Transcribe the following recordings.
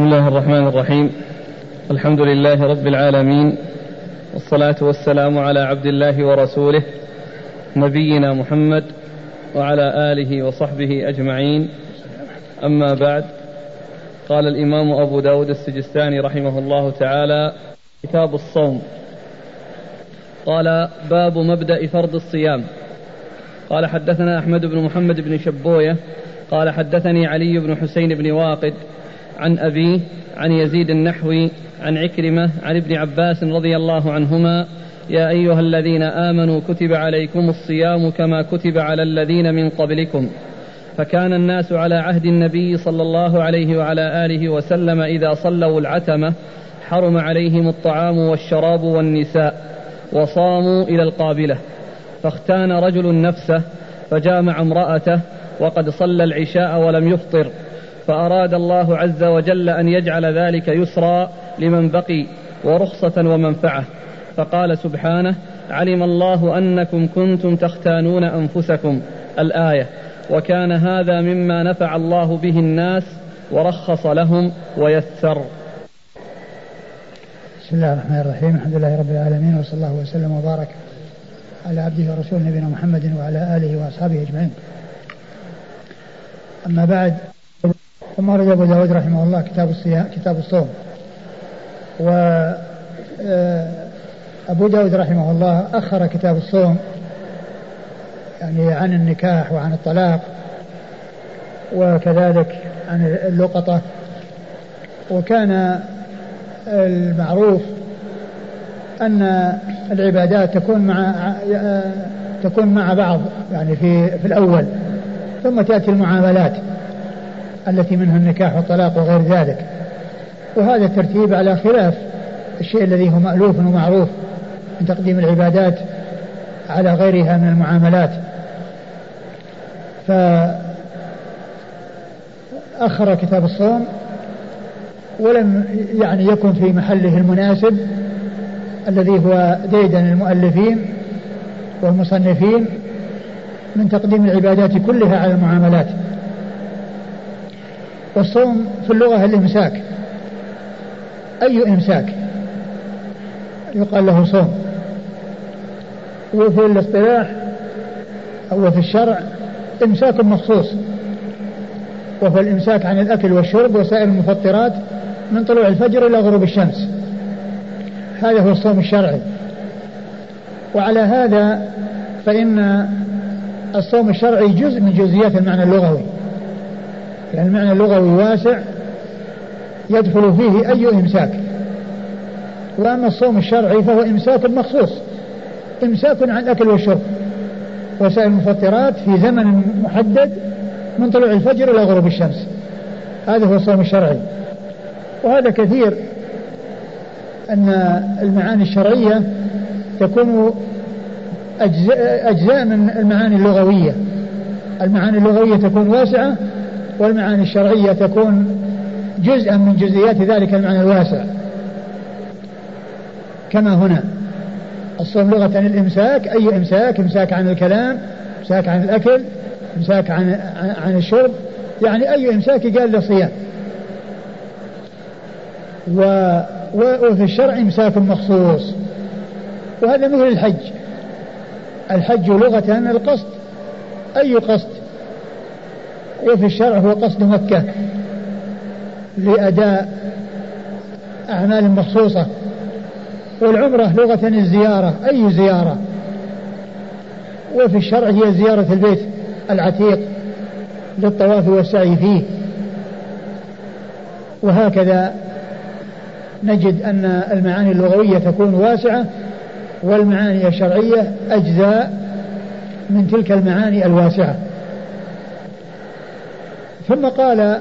بسم الله الرحمن الرحيم. الحمد لله رب العالمين. والصلاة والسلام على عبد الله ورسوله نبينا محمد وعلى آله وصحبه أجمعين. أما بعد قال الإمام أبو داود السجستاني رحمه الله تعالى كتاب الصوم. قال باب مبدأ فرض الصيام. قال حدثنا أحمد بن محمد بن شبوية. قال حدثني علي بن حسين بن واقد. عن أبيه عن يزيد النحوي عن عكرمة عن ابن عباس رضي الله عنهما يا أيها الذين آمنوا كتب عليكم الصيام كما كتب على الذين من قبلكم. فكان الناس على عهد النبي صلى الله عليه وعلى آله وسلم إذا صلوا العتمة حرم عليهم الطعام والشراب والنساء وصاموا إلى القابلة. فاختان رجل نفسه فجامع امرأته وقد صلى العشاء ولم يفطر. فأراد الله عز وجل أن يجعل ذلك يسرا لمن بقي ورخصة ومنفعة. فقال سبحانه علم الله أنكم كنتم تختانون أنفسكم. الآية وكان هذا مما نفع الله به الناس ورخص لهم ويسر. بسم الله الرحمن الرحيم. الحمد لله رب العالمين وصلى الله وسلم وبارك على عبده ورسوله نبينا محمد وعلى آله وأصحابه أجمعين. أما بعد ثم رد أبو داود رحمه الله كتاب الصيام كتاب الصوم. و آه، أبو داود رحمه الله أخر كتاب الصوم يعني عن النكاح وعن الطلاق وكذلك عن اللقطة. وكان المعروف أن العبادات تكون مع تكون مع بعض يعني في في الأول ثم تأتي المعاملات. التي منها النكاح والطلاق وغير ذلك. وهذا الترتيب على خلاف الشيء الذي هو مألوف ومعروف من تقديم العبادات على غيرها من المعاملات. فأخر كتاب الصوم ولم يعني يكن في محله المناسب الذي هو ديدن المؤلفين والمصنفين من تقديم العبادات كلها على المعاملات. والصوم في اللغة الإمساك. أي إمساك؟ يقال له صوم. وفي الاصطلاح أو في الشرع إمساك مخصوص. وهو الإمساك عن الأكل والشرب وسائر المفطرات من طلوع الفجر إلى غروب الشمس. هذا هو الصوم الشرعي. وعلى هذا فإن الصوم الشرعي جزء من جزئيات المعنى اللغوي. لأن المعنى اللغوي واسع يدخل فيه أي إمساك. وأما الصوم الشرعي فهو إمساك مخصوص إمساك عن الأكل والشرب. وسائر المفطرات في زمن محدد من طلوع الفجر إلى غروب الشمس. هذا هو الصوم الشرعي. وهذا كثير أن المعاني الشرعية تكون أجزاء, أجزاء من المعاني اللغوية. المعاني اللغوية تكون واسعة والمعاني الشرعية تكون جزءا من جزئيات ذلك المعنى الواسع. كما هنا الصوم لغة الإمساك أي إمساك؟ إمساك عن الكلام إمساك عن الأكل إمساك عن عن الشرب. يعني أي إمساك قال له صيام. و وفي الشرع إمساك مخصوص. وهذا مثل الحج. الحج لغة القصد. أي قصد؟ وفي الشرع هو قصد مكة لأداء أعمال مخصوصة والعمرة لغة الزيارة أي زيارة؟ وفي الشرع هي زيارة البيت العتيق للطواف والسعي فيه. وهكذا نجد أن المعاني اللغوية تكون واسعة والمعاني الشرعية أجزاء من تلك المعاني الواسعة. ثم قال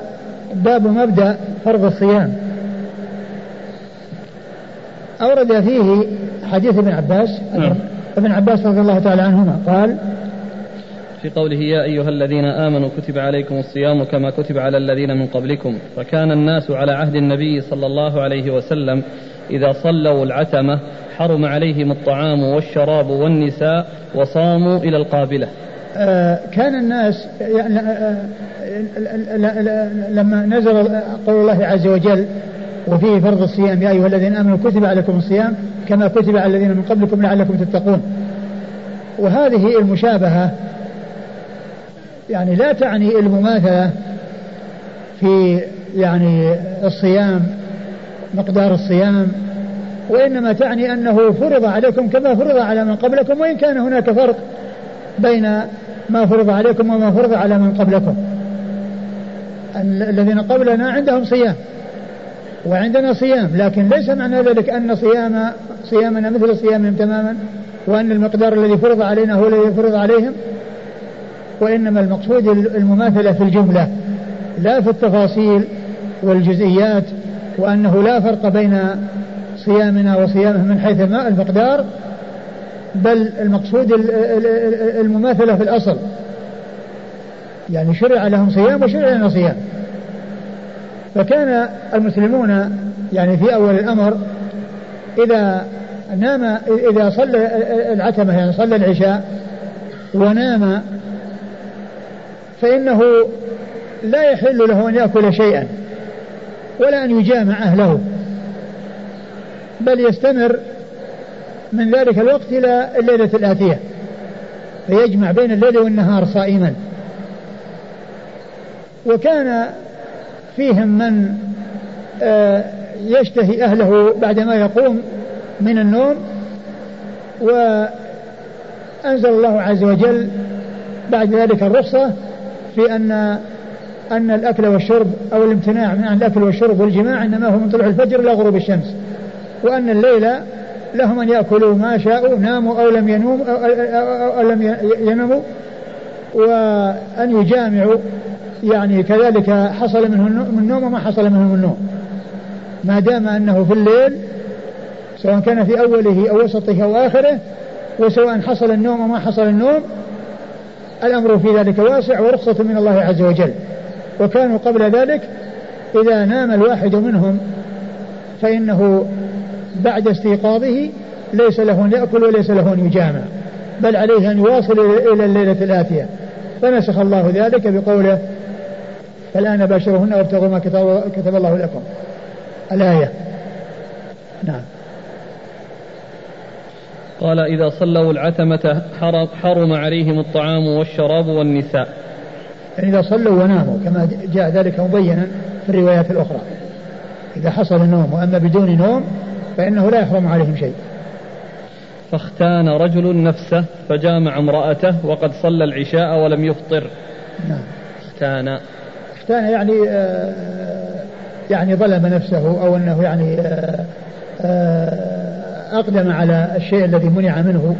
باب مبدأ فرض الصيام أورد فيه حديث ابن عباس نعم. ابن عباس رضي الله تعالى عنهما قال في قوله يا أيها الذين آمنوا كتب عليكم الصيام كما كتب على الذين من قبلكم فكان الناس على عهد النبي صلى الله عليه وسلم إذا صلوا العتمة حرم عليهم الطعام والشراب والنساء وصاموا إلى القابلة كان الناس يعني آه لما نزل قول الله عز وجل وفيه فرض الصيام يا أيها الذين آمنوا كتب عليكم الصيام كما كتب على الذين من قبلكم لعلكم تتقون. وهذه المشابهة يعني لا تعني المماثلة في يعني الصيام مقدار الصيام وإنما تعني أنه فرض عليكم كما فرض على من قبلكم وإن كان هناك فرق. بين ما فرض عليكم وما فرض على من قبلكم. الذين قبلنا عندهم صيام. وعندنا صيام لكن ليس معنى ذلك أن صيام صيامنا مثل صيامهم تماما وأن المقدار الذي فرض علينا هو الذي فرض عليهم. وإنما المقصود المماثلة في الجملة لا في التفاصيل والجزئيات وأنه لا فرق بين صيامنا وصيامهم من حيث المقدار بل المقصود المماثلة في الأصل. يعني شرع لهم صيام وشرع لنا صيام. فكان المسلمون يعني في أول الأمر إذا نام إذا صلى العتمة يعني صلى العشاء ونام فإنه لا يحل له أن يأكل شيئا ولا أن يجامع أهله بل يستمر من ذلك الوقت إلى الليلة الآتية. فيجمع بين الليل والنهار صائما. وكان فيهم من آه، يشتهي أهله بعدما يقوم من النوم وأنزل الله عز وجل بعد ذلك الرخصة في أن أن الأكل والشرب أو الامتناع من الأكل والشرب والجماع إنما هو من طلوع الفجر إلى غروب الشمس وأن الليل لهم أن يأكلوا ما شاءوا ناموا أو لم ينوم أو, أو, أو, لم ينموا وأن يجامعوا. يعني كذلك حصل منه النوم وما حصل منه النوم ما دام أنه في الليل سواء كان في أوله أو وسطه أو آخره وسواء حصل النوم وما حصل النوم الأمر في ذلك واسع ورخصة من الله عز وجل. وكانوا قبل ذلك إذا نام الواحد منهم فإنه بعد استيقاظه ليس له أن يأكل وليس له أن يجامع بل عليه أن يواصل إلى الليلة الآتية. فنسخ الله ذلك بقوله فالآن باشرهن وابتغوا ما كتب الله لكم. الآية. نعم. قال إذا صلوا العتمة حرم عليهم الطعام والشراب والنساء. يعني إذا صلوا وناموا كما جاء ذلك مبينا في الروايات الأخرى. إذا حصل النوم وأما بدون نوم فإنه لا يحرم عليهم شيء. فاختان رجل نفسه فجامع امرأته وقد صلى العشاء ولم يفطر. نعم. اختان. اختان يعني آه يعني ظلم نفسه أو أنه يعني آه آه أقدم على الشيء الذي منع منه.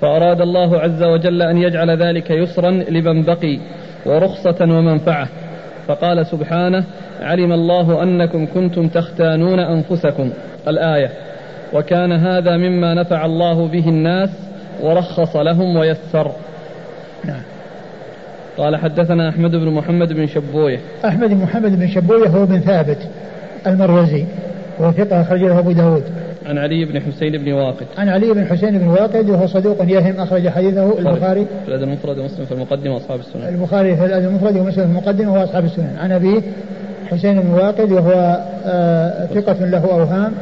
فأراد الله عز وجل أن يجعل ذلك يسرا لمن بقي ورخصة ومنفعة. فقال سبحانه علم الله أنكم كنتم تختانون أنفسكم. الآية وكان هذا مما نفع الله به الناس ورخص لهم ويسر. نعم. قال حدثنا أحمد بن محمد بن شبويه. أحمد بن محمد بن شبويه هو بن ثابت المروزي وهو ثقة أبو داود. عن علي بن حسين بن واقد. عن علي بن حسين بن واقد وهو صدوق يهم أخرج حديثه البخاري. في الأدب المفرد ومسلم في المقدمة وأصحاب السنن البخاري في الأدب المفرد ومسلم في المقدمة وأصحاب السنن عن أبيه حسين بن واقد وهو آه ثقة له أوهام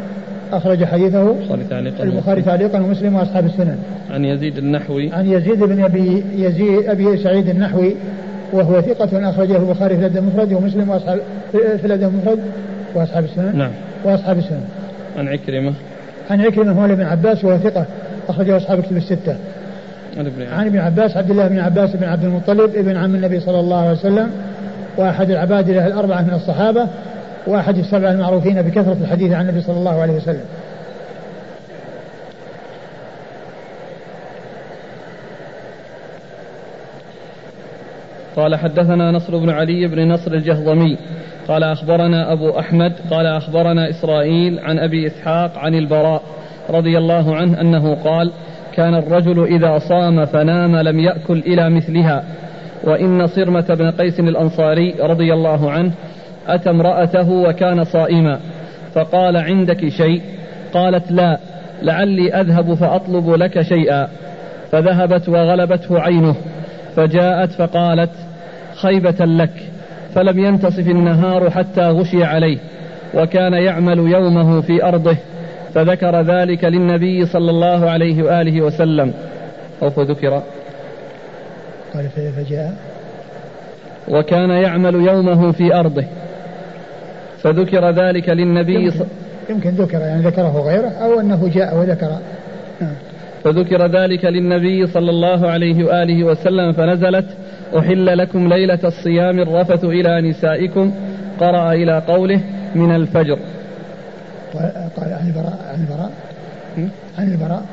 أخرج حديثه البخاري تعليقا ومسلم. وأصحاب السنن. عن يزيد النحوي. عن يزيد بن أبي يزيد أبي سعيد النحوي وهو ثقة أخرجه البخاري في الأدب المفرد ومسلم وأصحاب في الأدب المفرد وأصحاب السنن. نعم. وأصحاب السنن. عن عكرمة. عن عكرمة مولى بن عباس وهو ثقة أخرجه أصحاب الكتب الستة. عن ابن عن ابن عباس عبد الله بن عباس بن عبد المطلب ابن عم النبي صلى الله عليه وسلم وأحد العباد له الأربعة من الصحابة وأحد السبعة المعروفين بكثرة الحديث عن النبي صلى الله عليه وسلم. قال حدثنا نصر بن علي بن نصر الجهضمي. قال أخبرنا أبو أحمد قال أخبرنا إسرائيل عن أبي إسحاق عن البراء رضي الله عنه أنه قال كان الرجل إذا صام فنام لم يأكل إلى مثلها. وإن صرمة بن قيس الأنصاري رضي الله عنه أتى امرأته وكان صائما فقال عندك شيء؟ قالت لا لعلي أذهب فأطلب لك شيئا. فذهبت وغلبته عينه فجاءت فقالت خيبة لك فلم ينتصف النهار حتى غشي عليه وكان يعمل يومه في أرضه فذكر ذلك للنبي صلى الله عليه وآله وسلم. أو فذكر. قال فجاء. وكان يعمل يومه في أرضه. فذكر ذلك للنبي يمكن, يمكن ذكر يعني ذكره غيره أو أنه جاء وذكر. نعم. فذكر ذلك للنبي صلى الله عليه وآله وسلم فنزلت أحل لكم ليلة الصيام الرفث إلى نسائكم. قرأ إلى قوله من الفجر. قال عن البراء عن البراء. عن البراء.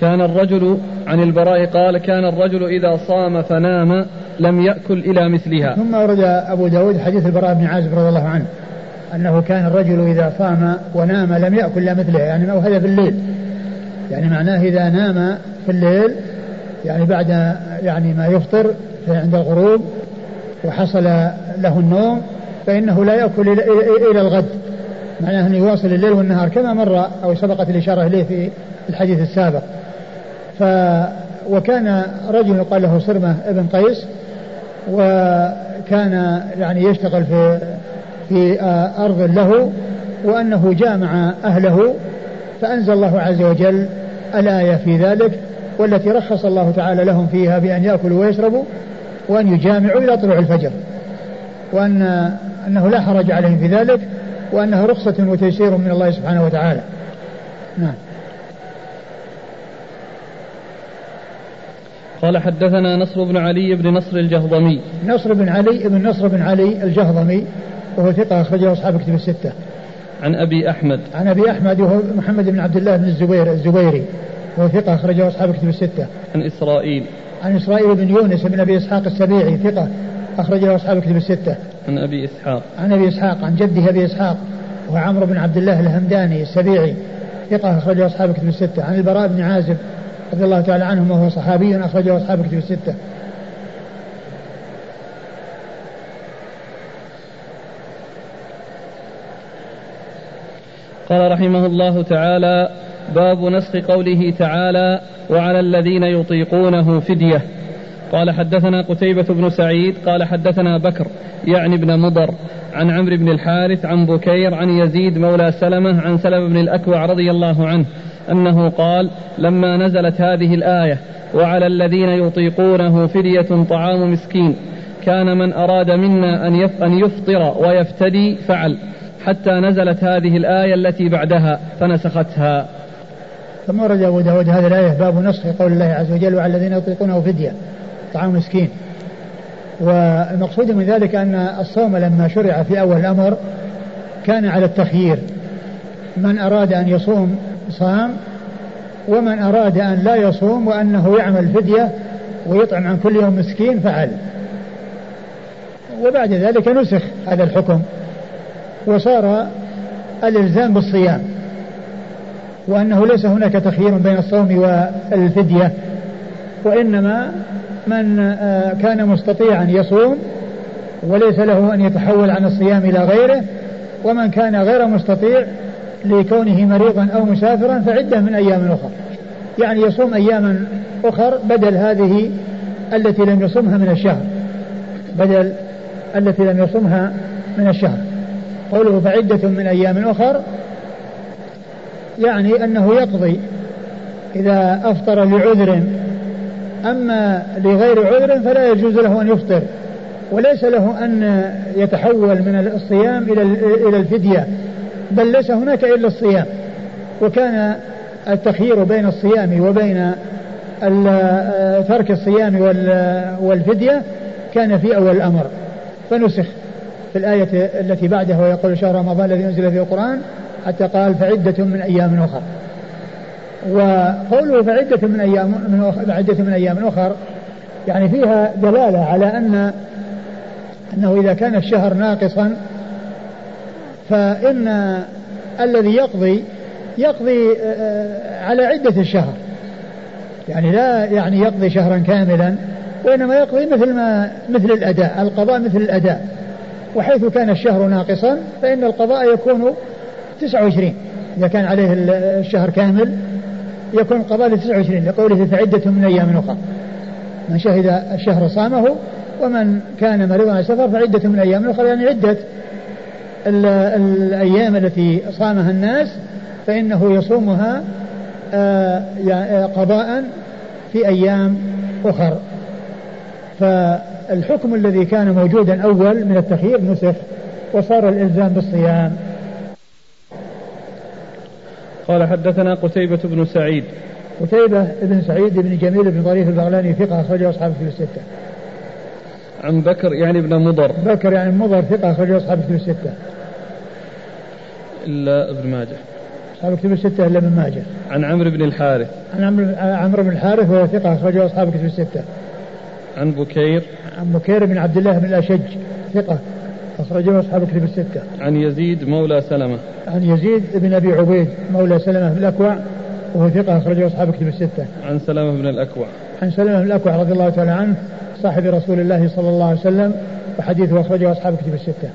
كان الرجل عن البراء قال كان الرجل إذا صام فنام لم يأكل إلى مثلها. ثم ورد أبو داود حديث البراء بن عازب رضي الله عنه أنه كان الرجل إذا صام ونام لم يأكل إلا مثلها يعني أنه هذا في الليل. يعني معناه إذا نام في الليل يعني بعد يعني ما يفطر عند الغروب وحصل له النوم فإنه لا يأكل إلى الغد. معناه أنه يواصل الليل والنهار كما مر أو سبقت الإشارة إليه في الحديث السابق. ف وكان رجل يقال له صرمة ابن قيس وكان يعني يشتغل في في أرض له وأنه جامع أهله فأنزل الله عز وجل الآية في ذلك والتي رخص الله تعالى لهم فيها بأن يأكلوا ويشربوا وأن يجامعوا إلى طلوع الفجر وأن أنه لا حرج عليهم في ذلك وأنه رخصة وتيسير من الله سبحانه وتعالى. نعم. قال حدثنا نصر بن علي بن نصر الجهضمي. نصر بن علي بن نصر بن علي الجهضمي وهو ثقة أخرجه أصحاب كتب الستة. عن أبي أحمد. عن أبي أحمد وهو محمد بن عبد الله بن الزبير الزبيري وهو ثقة أخرجه أصحاب كتب الستة. عن إسرائيل. عن إسرائيل بن يونس بن أبي إسحاق السبيعي ثقة أخرجه أصحاب كتب الستة. عن أبي إسحاق. عن أبي إسحاق عن جده أبي إسحاق وهو عمرو بن عبد الله الهمداني السبيعي ثقة أخرجه أصحاب كتب الستة. عن البراء بن عازب رضي الله تعالى عنهم وهو صحابي أخرجه أصحاب كتب الستة. قال رحمه الله تعالى باب نسخ قوله تعالى وعلى الذين يطيقونه فدية. قال حدثنا قتيبة بن سعيد قال حدثنا بكر يعني ابن مضر عن عمرو بن الحارث عن بكير عن يزيد مولى سلمة عن سلمة بن الأكوع رضي الله عنه. أنه قال لما نزلت هذه الآية وعلى الذين يطيقونه فدية طعام مسكين كان من أراد منا أن يفطر ويفتدي فعل حتى نزلت هذه الآية التي بعدها فنسختها. ثم ورد أبو داود هذه الآية باب نسخ قول الله عز وجل وعلى الذين يطيقونه فدية طعام مسكين. والمقصود من ذلك أن الصوم لما شرع في أول الأمر كان على التخيير من أراد أن يصوم صام ومن أراد أن لا يصوم وأنه يعمل فدية ويطعم عن كل يوم مسكين فعل. وبعد ذلك نسخ هذا الحكم وصار الإلزام بالصيام وأنه ليس هناك تخيير بين الصوم والفدية وإنما من آه، كان مستطيعا يصوم وليس له أن يتحول عن الصيام إلى غيره ومن كان غير مستطيع لكونه مريضا أو مسافرا فعدة من أيام أخرى يعني يصوم أياما أخر بدل هذه التي لم يصومها من الشهر. بدل التي لم يصومها من الشهر. قوله فعدة من أيام أخر يعني أنه يقضي إذا أفطر لعذر. أما لغير عذر فلا يجوز له أن يفطر. وليس له أن يتحول من الصيام إلى الفدية. بل ليس هناك إلا الصيام. وكان التخيير بين الصيام وبين ترك الصيام والفدية كان في أول الأمر. فنسخ في الآية التي بعدها ويقول شهر رمضان الذي أنزل فيه القرآن حتى قال فعدة من أيام أخر. وقوله فعدة من أيام من فعدة من أيام أخر يعني فيها دلالة على أن أنه إذا كان الشهر ناقصا فإن الذي يقضي يقضي آه، على عدة الشهر. يعني لا يعني يقضي شهرا كاملا وإنما يقضي مثل ما مثل الأداء القضاء مثل الأداء. وحيث كان الشهر ناقصا فإن القضاء يكون 29 إذا كان عليه الشهر كامل يكون القضاء ل 29 لقوله فعدة من أيام أخرى. من شهد الشهر صامه ومن كان مريضا على سفر فعدة من أيام أخرى يعني عدة. الأيام التي صامها الناس فإنه يصومها آه، آه، قضاء في أيام أخر. فالحكم الذي كان موجودا أول من التخيير نسخ وصار الإلزام بالصيام. قال حدثنا قتيبة بن سعيد. قتيبة بن سعيد بن جميل بن ظريف البغلاني ثقة أخرجه أصحاب في الستة. عن بكر يعني ابن مضر. بكر يعني مضر ثقة أخرجه أصحاب في الستة. إلا ابن ماجه. أصحاب كتب الستة إلا ابن ماجه. عن عمرو بن الحارث. عن عمرو عمرو بن الحارث وهو ثقة أخرجه أصحاب كتب الستة. عن بكير. عن بكير بن عبد الله بن الأشج ثقة أخرجه أصحاب كتب الستة. عن يزيد مولى سلمة. عن يزيد بن أبي عبيد مولى سلمة بن الأكوع وهو ثقة أخرجه أصحاب كتب الستة. عن سلمة بن الأكوع. عن سلمة بن الأكوع رضي الله تعالى عنه صاحب رسول الله صلى الله عليه وسلم وحديثه أخرجه أصحاب كتب الستة.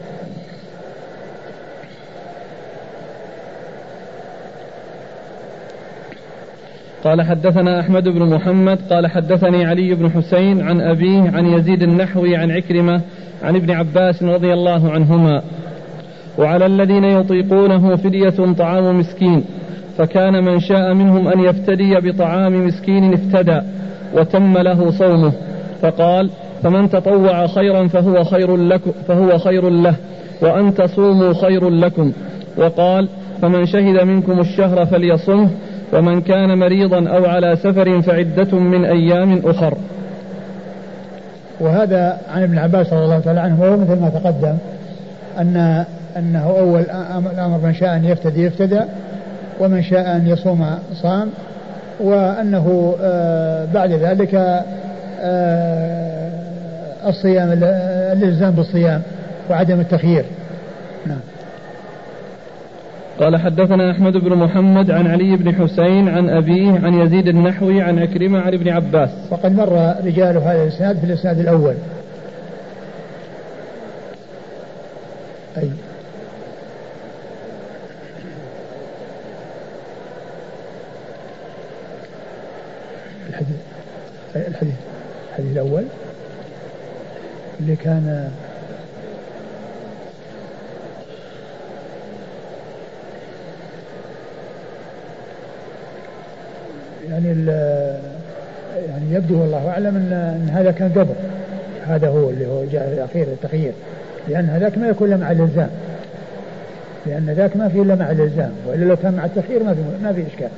قال حدثنا أحمد بن محمد قال حدثني علي بن حسين عن أبيه عن يزيد النحوي عن عكرمة عن ابن عباس رضي الله عنهما وعلى الذين يطيقونه فدية طعام مسكين فكان من شاء منهم أن يفتدي بطعام مسكين افتدى وتم له صومه. فقال فمن تطوع خيرا فهو خير لكم فهو خير له وأن تصوموا خير لكم. وقال فمن شهد منكم الشهر فليصمه ومن كان مريضا أو على سفر فعدة من أيام أخر. وهذا عن ابن عباس رضي الله تعالى عنه وهو مثل ما تقدم أن أنه أول الأمر من شاء أن يفتدي يفتدى. ومن شاء أن يصوم صام وأنه آه، بعد ذلك آه، الصيام الإلزام بالصيام وعدم التخيير. نعم. قال حدثنا أحمد بن محمد عن علي بن حسين عن أبيه عن يزيد النحوي عن عكرمة عن ابن عباس. وقد مر رجال هذا الإسناد في الإسناد الأول. أي الحديث الحديث الحديث الأول اللي كان يعني يعني يبدو والله أعلم ان هذا كان قبل. هذا هو اللي هو جاء الأخير التخيير. لأن هذاك ما يكون الا مع الإلزام. لأن ذاك ما في الا مع الإلزام. وإلا لو كان مع التخيير ما في ما في إشكال.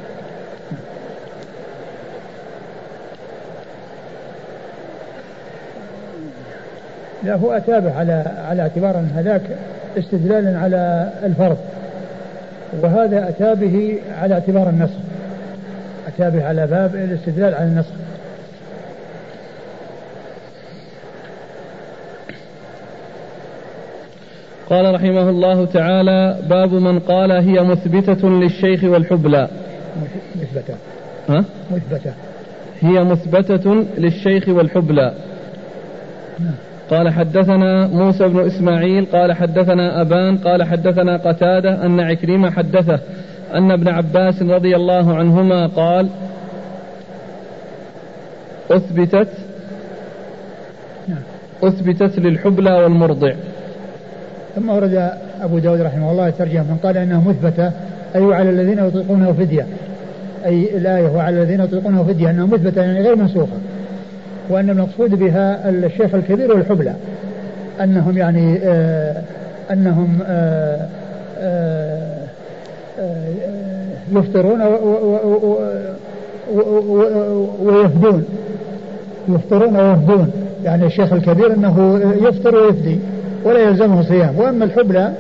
لا هو أتابع على على اعتبار أن هذاك استدلالا على الفرض. وهذا أتى به على اعتبار النص. أتى به على باب الاستدلال على النص. قال رحمه الله تعالى باب من قال هي مثبتة للشيخ والحبلى. مثبتة. ها؟ مثبتة. هي مثبتة للشيخ والحبلى. نعم. قال حدثنا موسى بن إسماعيل قال حدثنا أبان قال حدثنا قتادة أن عكرمة حدثه أن ابن عباس رضي الله عنهما قال أثبتت أثبتت للحبلى والمرضع. ثم ورد أبو داود رحمه الله ترجمة من قال إنها مثبتة أي على الذين يطيقونه فدية. أي الآية وعلى الذين يطيقونه فدية أنها مثبتة يعني غير منسوخة. وأن المقصود بها الشيخ الكبير والحبلى أنهم يعني آه أنهم آه آه, آه، يفطرون ويفدون. يفطرون ويفدون. يعني الشيخ الكبير أنه يفطر ويفدي ولا يلزمه صيام. وأما الحبلى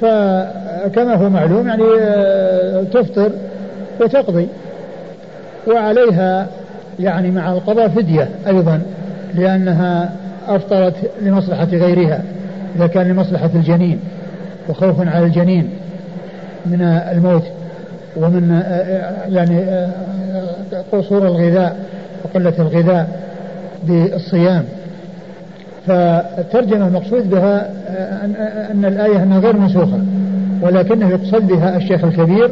فكما هو معلوم يعني آه، تفطر وتقضي. وعليها يعني مع القضاء فدية أيضا لأنها أفطرت لمصلحة غيرها إذا كان لمصلحة الجنين وخوفا على الجنين من الموت ومن يعني قصور الغذاء وقلة الغذاء بالصيام. فالترجمة المقصود بها أن الآية أنها غير منسوخة ولكنه يقصد بها الشيخ الكبير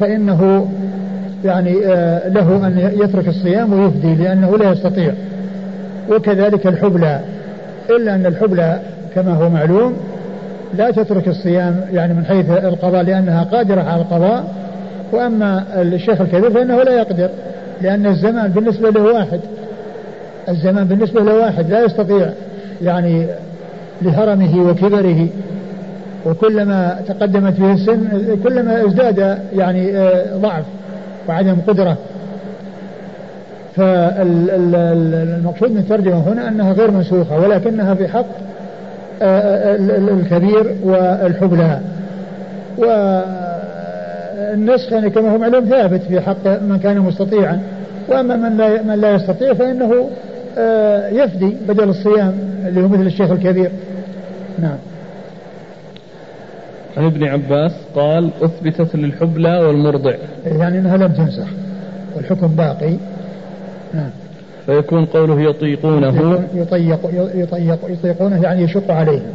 فإنه يعني آه، له أن يترك الصيام ويفدي لأنه لا يستطيع. وكذلك الحبلى. إلا أن الحبلى كما هو معلوم لا تترك الصيام يعني من حيث القضاء لأنها قادرة على القضاء. وأما الشيخ الكبير فإنه لا يقدر لأن الزمان بالنسبة له واحد. الزمان بالنسبة له واحد لا يستطيع يعني لهرمه وكبره. وكلما تقدمت به السن كلما ازداد يعني آه، ضعف. وعدم قدرة. فالمقصود من الترجمة هنا أنها غير منسوخة ولكنها في حق الكبير والحبلى. والنسخ يعني كما هو معلوم ثابت في حق من كان مستطيعا. وأما من لا من لا يستطيع فإنه آه، يفدي بدل الصيام اللي هو مثل الشيخ الكبير. نعم. عن ابن عباس قال أثبتت للحبلى والمرضع. يعني إنها لم تنسخ والحكم باقي. نعم. فيكون قوله يطيقونه. يطيق يطيق يطيقونه يعني يشق عليهم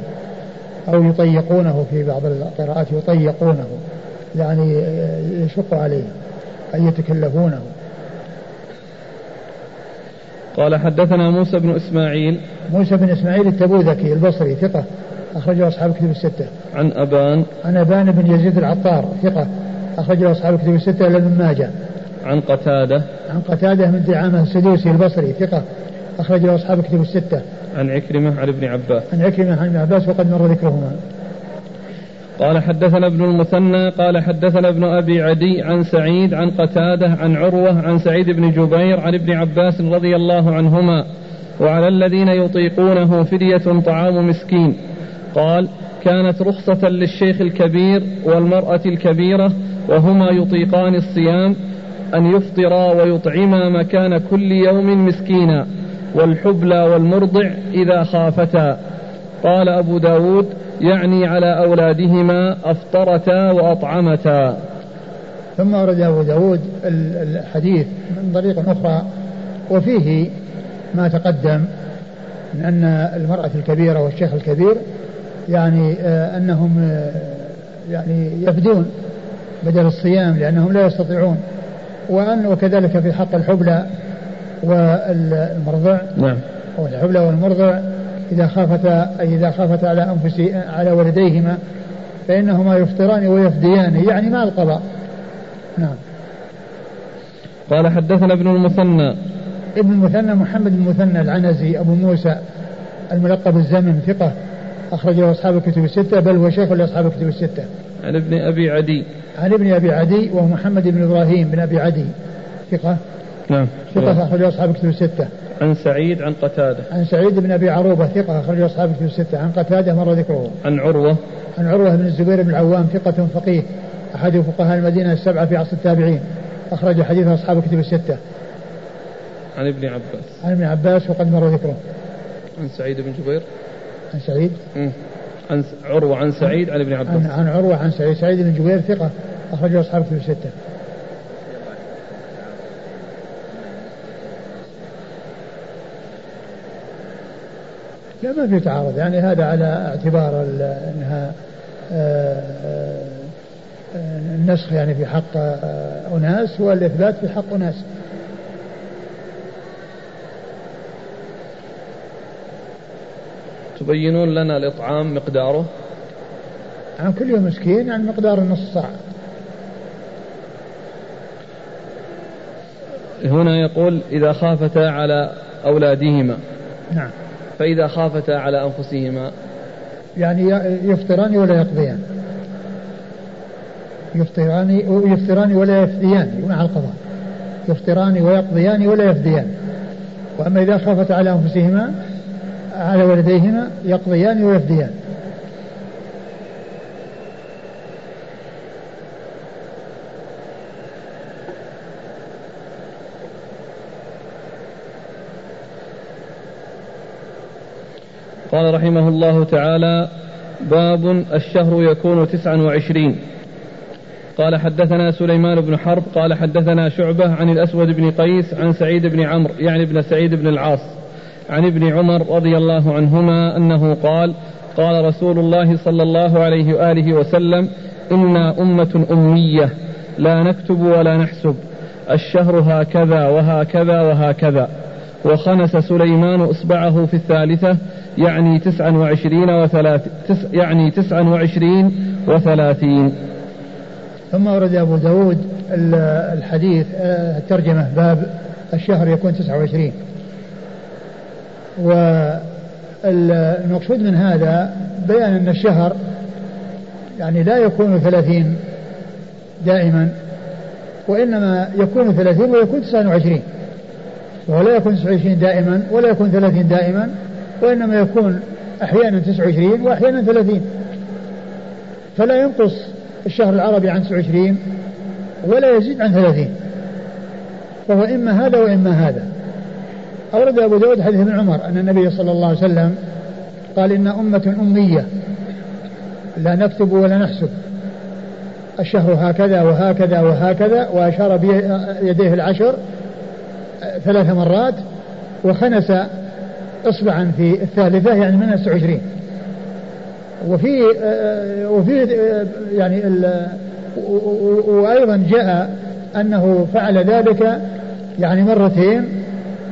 أو يطيقونه في بعض القراءات يطيقونه. يعني يشق عليهم أي يتكلفونه. قال حدثنا موسى بن إسماعيل. موسى بن إسماعيل التبوذكي البصري ثقة. أخرجه أصحاب الكتب الستة. عن أبان. عن أبان بن يزيد العطار ثقة أخرجه أصحاب الكتب الستة إلى ابن ماجه. عن قتادة. عن قتادة من دعامة السدوسي البصري ثقة أخرج له أصحاب الكتب الستة. عن عكرمة عن ابن عباس. عن عكرمة عن ابن عباس وقد مر ذكرهما. قال حدثنا ابن المثنى قال حدثنا ابن أبي عدي عن سعيد عن قتادة عن عروة عن سعيد بن جبير عن ابن عباس رضي الله عنهما وعلى الذين يطيقونه فدية طعام مسكين. قال كانت رخصة للشيخ الكبير والمرأة الكبيرة وهما يطيقان الصيام أن يفطرا ويطعما مكان كل يوم مسكينا والحبلى والمرضع إذا خافتا. قال أبو داود يعني على أولادهما أفطرتا وأطعمتا. ثم أورد أبو داود الحديث من طريق أخرى وفيه ما تقدم من أن المرأة الكبيرة والشيخ الكبير يعني آه، أنهم آه، يعني يفدون بدل الصيام لأنهم لا يستطيعون. وأن وكذلك في حق الحبلى والمرضع. نعم. والحبلى والمرضع إذا خافتا أي إذا خافتا على أنفس على ولديهما فإنهما يفطران ويفديان يعني مع القضاء. نعم. قال حدثنا ابن المثنى. ابن المثنى محمد المثنى العنزي أبو موسى الملقب الزمن ثقة. أخرجه أصحاب الكتب الستة بل هو شيخ لأصحاب الكتب الستة. عن ابن أبي عدي. عن ابن أبي عدي وهو محمد بن إبراهيم بن أبي عدي. ثقة؟ نعم. ثقة أخرج أصحاب الكتب الستة. عن سعيد عن قتادة. عن سعيد بن أبي عروبة ثقة أخرج أصحاب الكتب الستة. عن قتادة مر ذكره. عن عروة. عن عروة بن الزبير بن العوام ثقة فقيه. أحد فقهاء المدينة السبعة في عصر التابعين. أخرج حديث أصحاب الكتب الستة. عن ابن عباس. عن ابن عباس وقد مر ذكره. عن سعيد بن جبير. عن سعيد. عن عروة عن سعيد عن ابن عباس. عن, عروة عن سعيد. سعيد بن جبير ثقة. أخرجه أصحاب الكتب الستة. لا ما في تعارض. يعني هذا على اعتبار إنها آه، آه، النسخ يعني في حق آه، أناس والإثبات في حق أناس. تبينون لنا الإطعام مقداره؟ عن كل يوم مسكين يعني مقدار النص صاع هنا يقول إذا خافتا على أولادهما. نعم. فإذا خافتا على أنفسهما. يعني يفطران ولا يقضيان؟ يفطران يفطران ولا يفديان مع القضاء. يفطران ويقضيان ولا يفديان. وأما إذا خافتا على أنفسهما على ولديهما يقضيان ويفديان. قال رحمه الله تعالى باب الشهر يكون تسعا وعشرين. قال حدثنا سليمان بن حرب قال حدثنا شعبة عن الأسود بن قيس عن سعيد بن عمرو يعني ابن سعيد بن العاص. عن ابن عمر رضي الله عنهما أنه قال قال رسول الله صلى الله عليه وآله وسلم إنا أمة أمية لا نكتب ولا نحسب. الشهر هكذا وهكذا وهكذا. وخنس سليمان إصبعه في الثالثة يعني تسعا وعشرين وثلاث تس يعني تسعا وعشرين وثلاثين. ثم ورد أبو داود الحديث آه، الترجمة باب الشهر يكون تسعة وعشرين. والمقصود من هذا بيان أن الشهر يعني لا يكون ثلاثين دائما وإنما يكون ثلاثين ويكون تسعة وعشرين. وهو لا يكون تسعة وعشرين دائما ولا يكون ثلاثين دائما وإنما يكون أحيانا تسعة وعشرين وأحيانا ثلاثين. فلا ينقص الشهر العربي عن تسعة وعشرين ولا يزيد عن ثلاثين. فهو إما هذا وإما هذا. أورد أبو داود حديث ابن عمر أن النبي صلى الله عليه وسلم قال إن أمة أمية لا نكتب ولا نحسب. الشهر هكذا وهكذا وهكذا وأشار بيديه العشر ثلاث مرات وخنس إصبعا في الثالثة يعني من 29 وفي وفي يعني وأيضا جاء أنه فعل ذلك يعني مرتين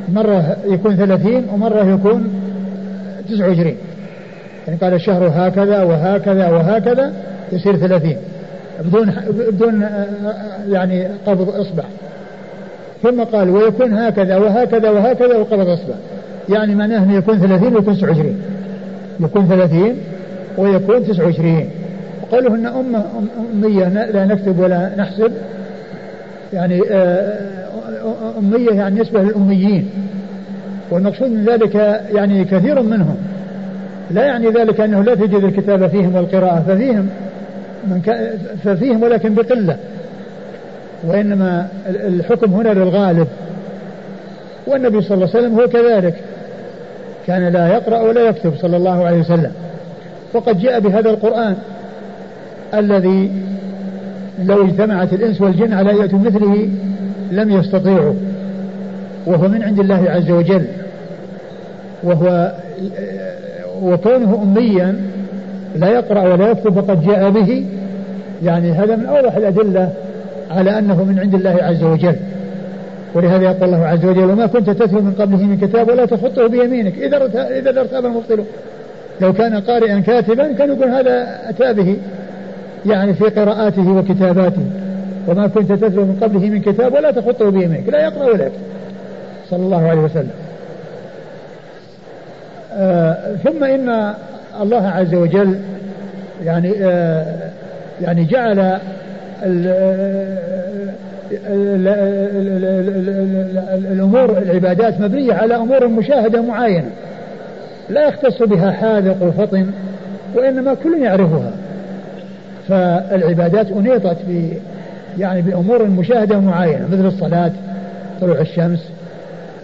مرة يكون ثلاثين ومرة يكون تسعة وعشرين. يعني قال الشهر هكذا وهكذا وهكذا يصير ثلاثين. بدون بدون يعني قبض إصبع. ثم قال ويكون هكذا وهكذا وهكذا وقبض إصبع. يعني معناه إنه يكون 30 ويكون 29 يكون 30 ويكون 29 قالوا إن امه أمية لا نكتب ولا نحسب. يعني آه، أمية يعني نسبة للأميين. والمقصود من ذلك يعني كثير منهم. لا يعني ذلك أنه لا تجد الكتابه فيهم والقراءة ففيهم من ففيهم ولكن بقلة. وإنما الحكم هنا للغالب. والنبي صلى الله عليه وسلم هو كذلك. كان لا يقرأ ولا يكتب صلى الله عليه وسلم. وقد جاء بهذا القرآن الذي لو اجتمعت الإنس والجن على يأتوا مثله لم يستطيعوا وهو من عند الله عز وجل. وهو وكونه أميا لا يقرأ ولا يكتب فقد جاء به يعني هذا من أوضح الأدلة على أنه من عند الله عز وجل. ولهذا يقول الله عز وجل وما كنت تتلو من قبله من كتاب ولا تخطه بيمينك. إذا إذا ارتاب المبطلون لو كان قارئا كاتبا كان يقول هذا أتى به يعني في قراءاته وكتاباته. وما كنت تتلو من قبله من كتاب ولا تخطه بيمينك لا يقرأ ولا يكتب. صلى الله عليه وسلم. آه ثم إن الله عز وجل يعني آه يعني جعل الأمور العبادات مبنية على أمور مشاهدة معينة. لا يختص بها حاذق وفطن وإنما كل يعرفها. فالعبادات أنيطت ب يعني بأمور مشاهدة معينة مثل الصلاة طلوع الشمس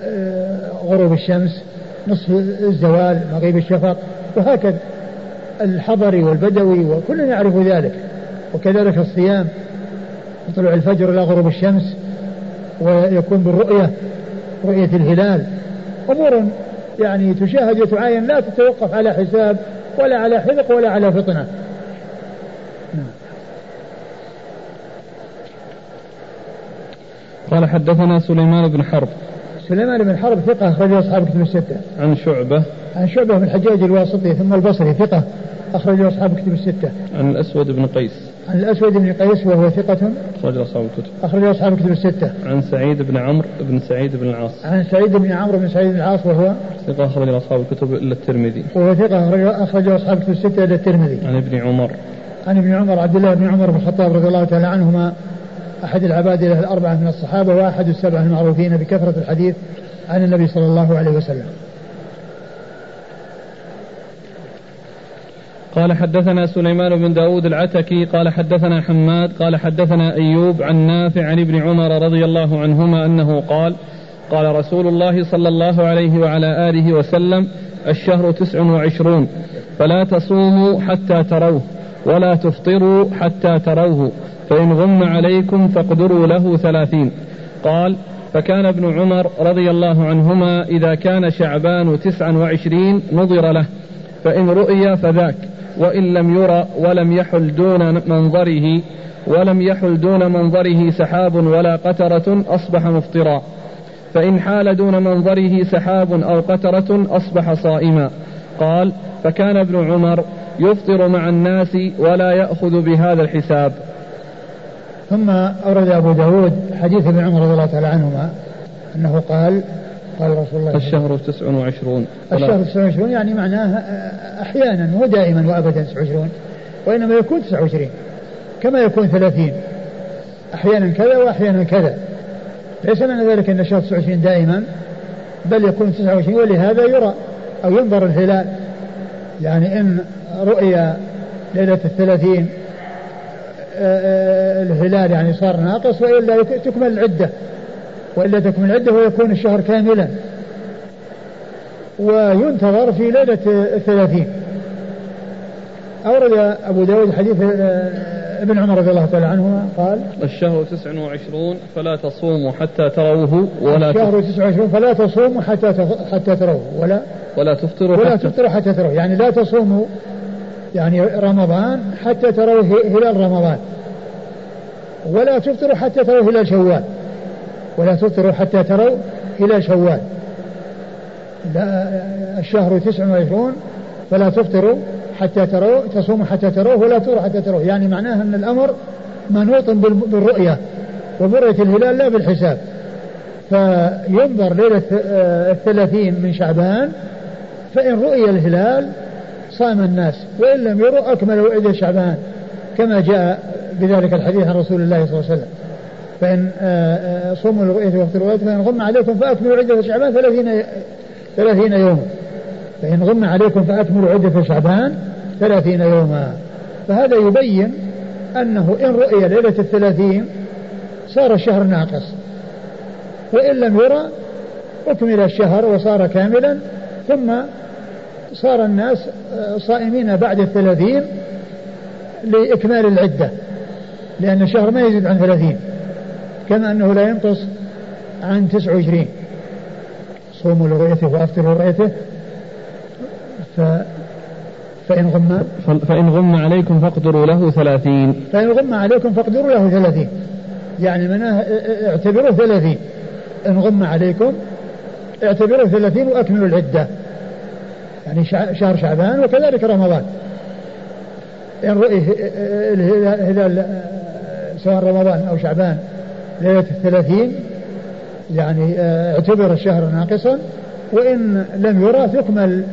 آه، غروب الشمس نصف الزوال مغيب الشفق وهكذا. الحضري والبدوي وكل يعرف ذلك وكذلك الصيام طلوع الفجر إلى غروب الشمس ويكون بالرؤية رؤية الهلال. أمور يعني تشاهد وتعاين لا تتوقف على حساب ولا على حذق ولا على فطنة. نعم. قال حدثنا سليمان بن حرب سليمان بن حرب ثقة أخرجه أصحاب كتب الستة. عن شعبة. عن شعبة بن الحجاج الواسطي ثم البصري ثقة أخرجه أصحاب كتب الستة. عن الأسود بن قيس. عن الأسود بن قيس وهو ثقة أخرج أصحاب الكتب أخرج أصحاب الكتب الستة عن سعيد بن عمرو بن سعيد بن العاص عن سعيد بن عمرو بن سعيد بن العاص وهو ثقة أخرج أصحاب الكتب إلا الترمذي وهو ثقة أخرج أصحاب الكتب الستة إلا الترمذي عن ابن عمر عن ابن عمر عبد الله بن عمر بن الخطاب رضي الله تعالى عنهما أحد العباد الأربعة من الصحابة وأحد السبعة المعروفين بكثرة الحديث عن النبي صلى الله عليه وسلم. قال حدثنا سليمان بن داود العتكي قال حدثنا حماد قال حدثنا أيوب عن نافع عن ابن عمر رضي الله عنهما أنه قال قال رسول الله صلى الله عليه وعلى آله وسلم الشهر تسع وعشرون فلا تصوموا حتى تروه. ولا تفطروا حتى تروه فإن غم عليكم فاقدروا له ثلاثين. قال فكان ابن عمر رضي الله عنهما إذا كان شعبان تسعا وعشرين نظر له فإن رؤي فذاك وإن لم يرى ولم يحل دون منظره ولم يحل دون منظره سحاب ولا قترة أصبح مفطرا فإن حال دون منظره سحاب أو قترة أصبح صائما. قال فكان ابن عمر يفطر مع الناس ولا يأخذ بهذا الحساب. ثم أورد أبو داود حديث ابن عمر رضي الله تعالى عنهما أنه قال قال رسول الله الشهر تسع وعشرون. الشهر تسع وعشرون يعني معناه أحيانا مو دائما وأبدا تسع وعشرون وإنما يكون تسع وعشرين كما يكون ثلاثين. أحيانا كذا وأحيانا كذا. ليس معنى ذلك أن الشهر 29 دائما بل يكون 29 ولهذا يرى أو ينظر الهلال يعني إن رؤيا ليلة الثلاثين آه، آه، الهلال يعني صار ناقص وإلا تكمل العدة وإلا تكمل العدة ويكون الشهر كاملا. وينتظر في ليلة الثلاثين. أورد أبو داود حديث آه، ابن عمر رضي الله تعالى عنهما قال الشهر تسع وعشرون فلا تصوموا حتى تروه ولا الشهر تسع وعشرون فلا تصوموا حتى حتى تروه ولا ولا تفطروا ولا حتى تفطروا حتى تروه. يعني لا تصوموا يعني رمضان حتى تروا هلال رمضان. ولا تفطروا حتى تروا هلال شوال. ولا تفطروا حتى تروا هلال شوال. الشهر تسع وعشرون فلا تفطروا حتى تروا تصوموا حتى تروه ولا تروا حتى تروه. يعني معناه أن الأمر منوط بالرؤية وبرؤية الهلال لا بالحساب. فينظر ليلة آه، الثلاثين من شعبان فإن رؤي الهلال صام الناس وإن لم يروا أكملوا عدة شعبان كما جاء بذلك الحديث عن رسول الله صلى الله عليه وسلم. فإن آه، آه، صوموا لرؤيته وافطروا رؤيته فإن غم عليكم فأكملوا عدة شعبان ثلاثين ثلاثين يوما. فإن غم عليكم فأكملوا عدة شعبان ثلاثين يوما. فهذا يبين أنه إن رؤي ليلة الثلاثين صار الشهر ناقص. وإن لم يرى أكمل الشهر وصار كاملا ثم صار الناس صائمين بعد الثلاثين لإكمال العدة لأن الشهر ما يزيد عن ثلاثين كما أنه لا ينقص عن تسع وعشرين. صوموا لرؤيته وأفطروا لرؤيته ف فإن غم فإن غم عليكم فاقدروا له ثلاثين. فإن غم عليكم فاقدروا له ثلاثين. يعني مناه اعتبروه ثلاثين. إن غم عليكم اعتبروه ثلاثين وأكملوا العدة. يعني شهر شعبان وكذلك رمضان. إن رؤي الهلال سواء رمضان أو شعبان ليلة الثلاثين يعني اعتبر الشهر ناقصا وإن لم يرى تكمل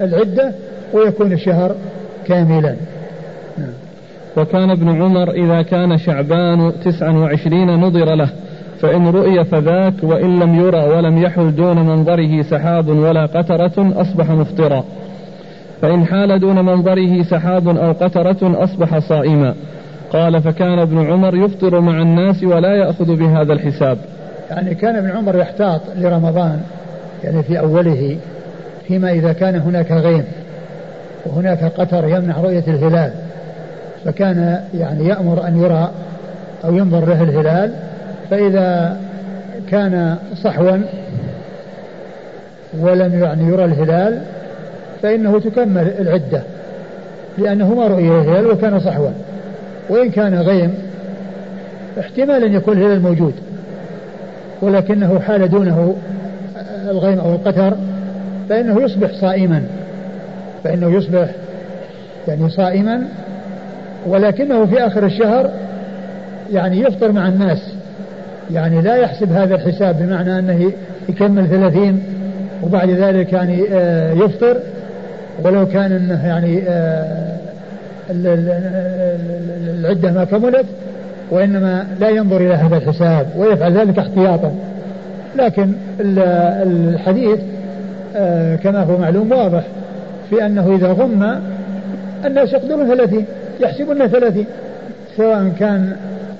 العدة ويكون الشهر كاملا. نعم. وكان ابن عمر إذا كان شعبان تسعا وعشرين نظر له. فإن رؤي فذاك وإن لم يرى ولم يحل دون منظره سحاب ولا قترة أصبح مفطرا. فإن حال دون منظره سحاب أو قترة أصبح صائما. قال فكان ابن عمر يفطر مع الناس ولا يأخذ بهذا الحساب. يعني كان ابن عمر يحتاط لرمضان يعني في أوله فيما إذا كان هناك غيم وهناك قطر يمنع رؤية الهلال. فكان يعني يأمر أن يرى أو ينظر له الهلال فإذا كان صحوا ولم يعني يرى الهلال فإنه تكمل العدة لأنه ما رؤي الهلال وكان صحوا. وإن كان غيم احتمال أن يكون الهلال موجود ولكنه حال دونه الغيم أو القتر فإنه يصبح صائما فإنه يصبح يعني صائما ولكنه في آخر الشهر يعني يفطر مع الناس. يعني لا يحسب هذا الحساب بمعنى أنه يكمل ثلاثين وبعد ذلك يعني آه، يفطر. ولو كان أنه يعني آه، العدة ما كملت وإنما لا ينظر إلى هذا الحساب ويفعل ذلك احتياطا. لكن الحديث آه، كما هو معلوم واضح في أنه إذا غم الناس يقدرون ثلاثين يحسبون ثلاثين سواء كان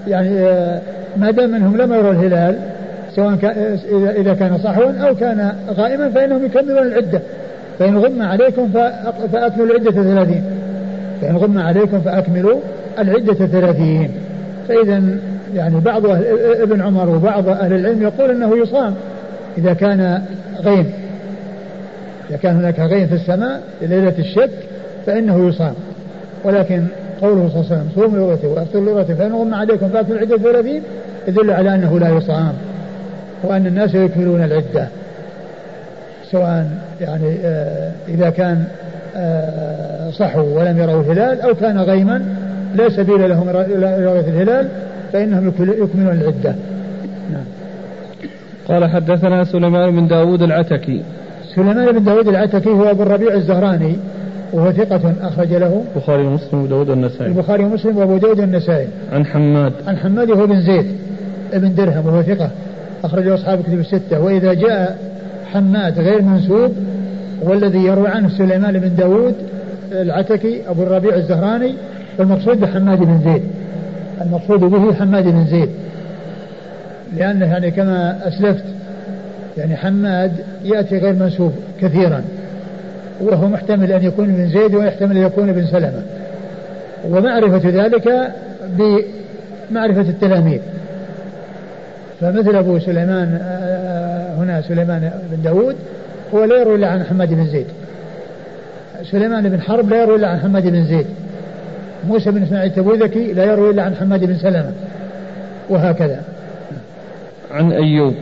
يعني آه، ما دام منهم لم يروا الهلال سواء كان آه، إذا كان صحوا أو كان غائما فإنهم يكملون العدة. فإن غم عليكم فأكملوا العدة ثلاثين فإن غم عليكم فأكملوا العدة ثلاثين فإذا يعني بعض ابن عمر وبعض أهل العلم يقول أنه يصام إذا كان غيم. إذا كان هناك غيم في السماء ليلة الشك فإنه يصام. ولكن قوله صلى الله عليه وسلم صوموا لغته وأفطروا لغته فإن غم عليكم فاتوا العدة ثلاثين يدل على أنه لا يصام وأن الناس يكملون العدة سواء يعني آه إذا كان آه صحوا ولم يروا الهلال أو كان غيما لا سبيل لهم إلى رؤيه الهلال فإنهم يكملون العدة. نعم. قال حدثنا سليمان بن داود العتكي. سليمان بن داود العتكي هو أبو الربيع الزهراني وهو ثقة أخرج له البخاري ومسلم وابو داود النسائي البخاري ومسلم وأبو داود النسائي عن حماد. عن حماد وهو بن زيد ابن درهم وهو ثقة. أخرجه أصحاب كتب الستة. وإذا جاء حماد غير منسوب والذي يروي عنه سليمان بن داود العتكي أبو الربيع الزهراني والمقصود بحماد بن زيد. المقصود به حماد بن زيد. لأنه يعني كما أسلفت يعني حماد يأتي غير منسوب كثيرا. وهو محتمل أن يكون من زيد ويحتمل أن يكون بن سلمة. ومعرفة ذلك بمعرفة التلاميذ. فمثل أبو سليمان آه، هنا سليمان بن داود هو لا يروي إلا عن حماد بن زيد. سليمان بن حرب لا يروي إلا عن حماد بن زيد. موسى بن إسماعيل التبوذكي لا يروي إلا عن حماد بن سلمة. وهكذا. عن أيوب.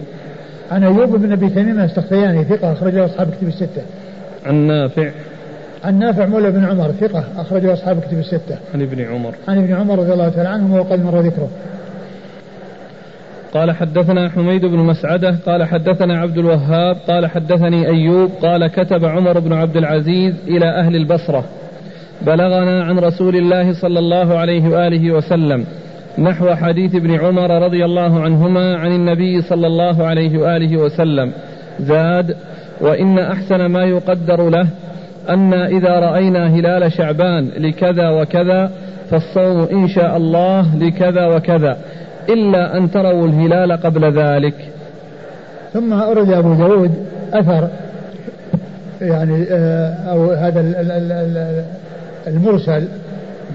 عن أيوب بن أبي تميم السختياني ثقة أخرجه أصحاب كتب الستة. عن نافع. عن نافع مولى بن عمر ثقة أخرجه أصحاب كتب الستة. عن ابن عمر. عن ابن عمر رضي الله تعالى عنه وقد مر ذكره. قال حدثنا حميد بن مسعدة قال حدثنا عبد الوهاب قال حدثني أيوب قال كتب عمر بن عبد العزيز إلى أهل البصرة. بلغنا عن رسول الله صلى الله عليه وآله وسلم نحو حديث ابن عمر رضي الله عنهما عن النبي صلى الله عليه وآله وسلم. زاد وإن أحسن ما يقدر له أن إذا رأينا هلال شعبان لكذا وكذا فالصوم إن شاء الله لكذا وكذا إلا أن تروا الهلال قبل ذلك. ثم أورد أبو داود أثر يعني آه، أو هذا المرسل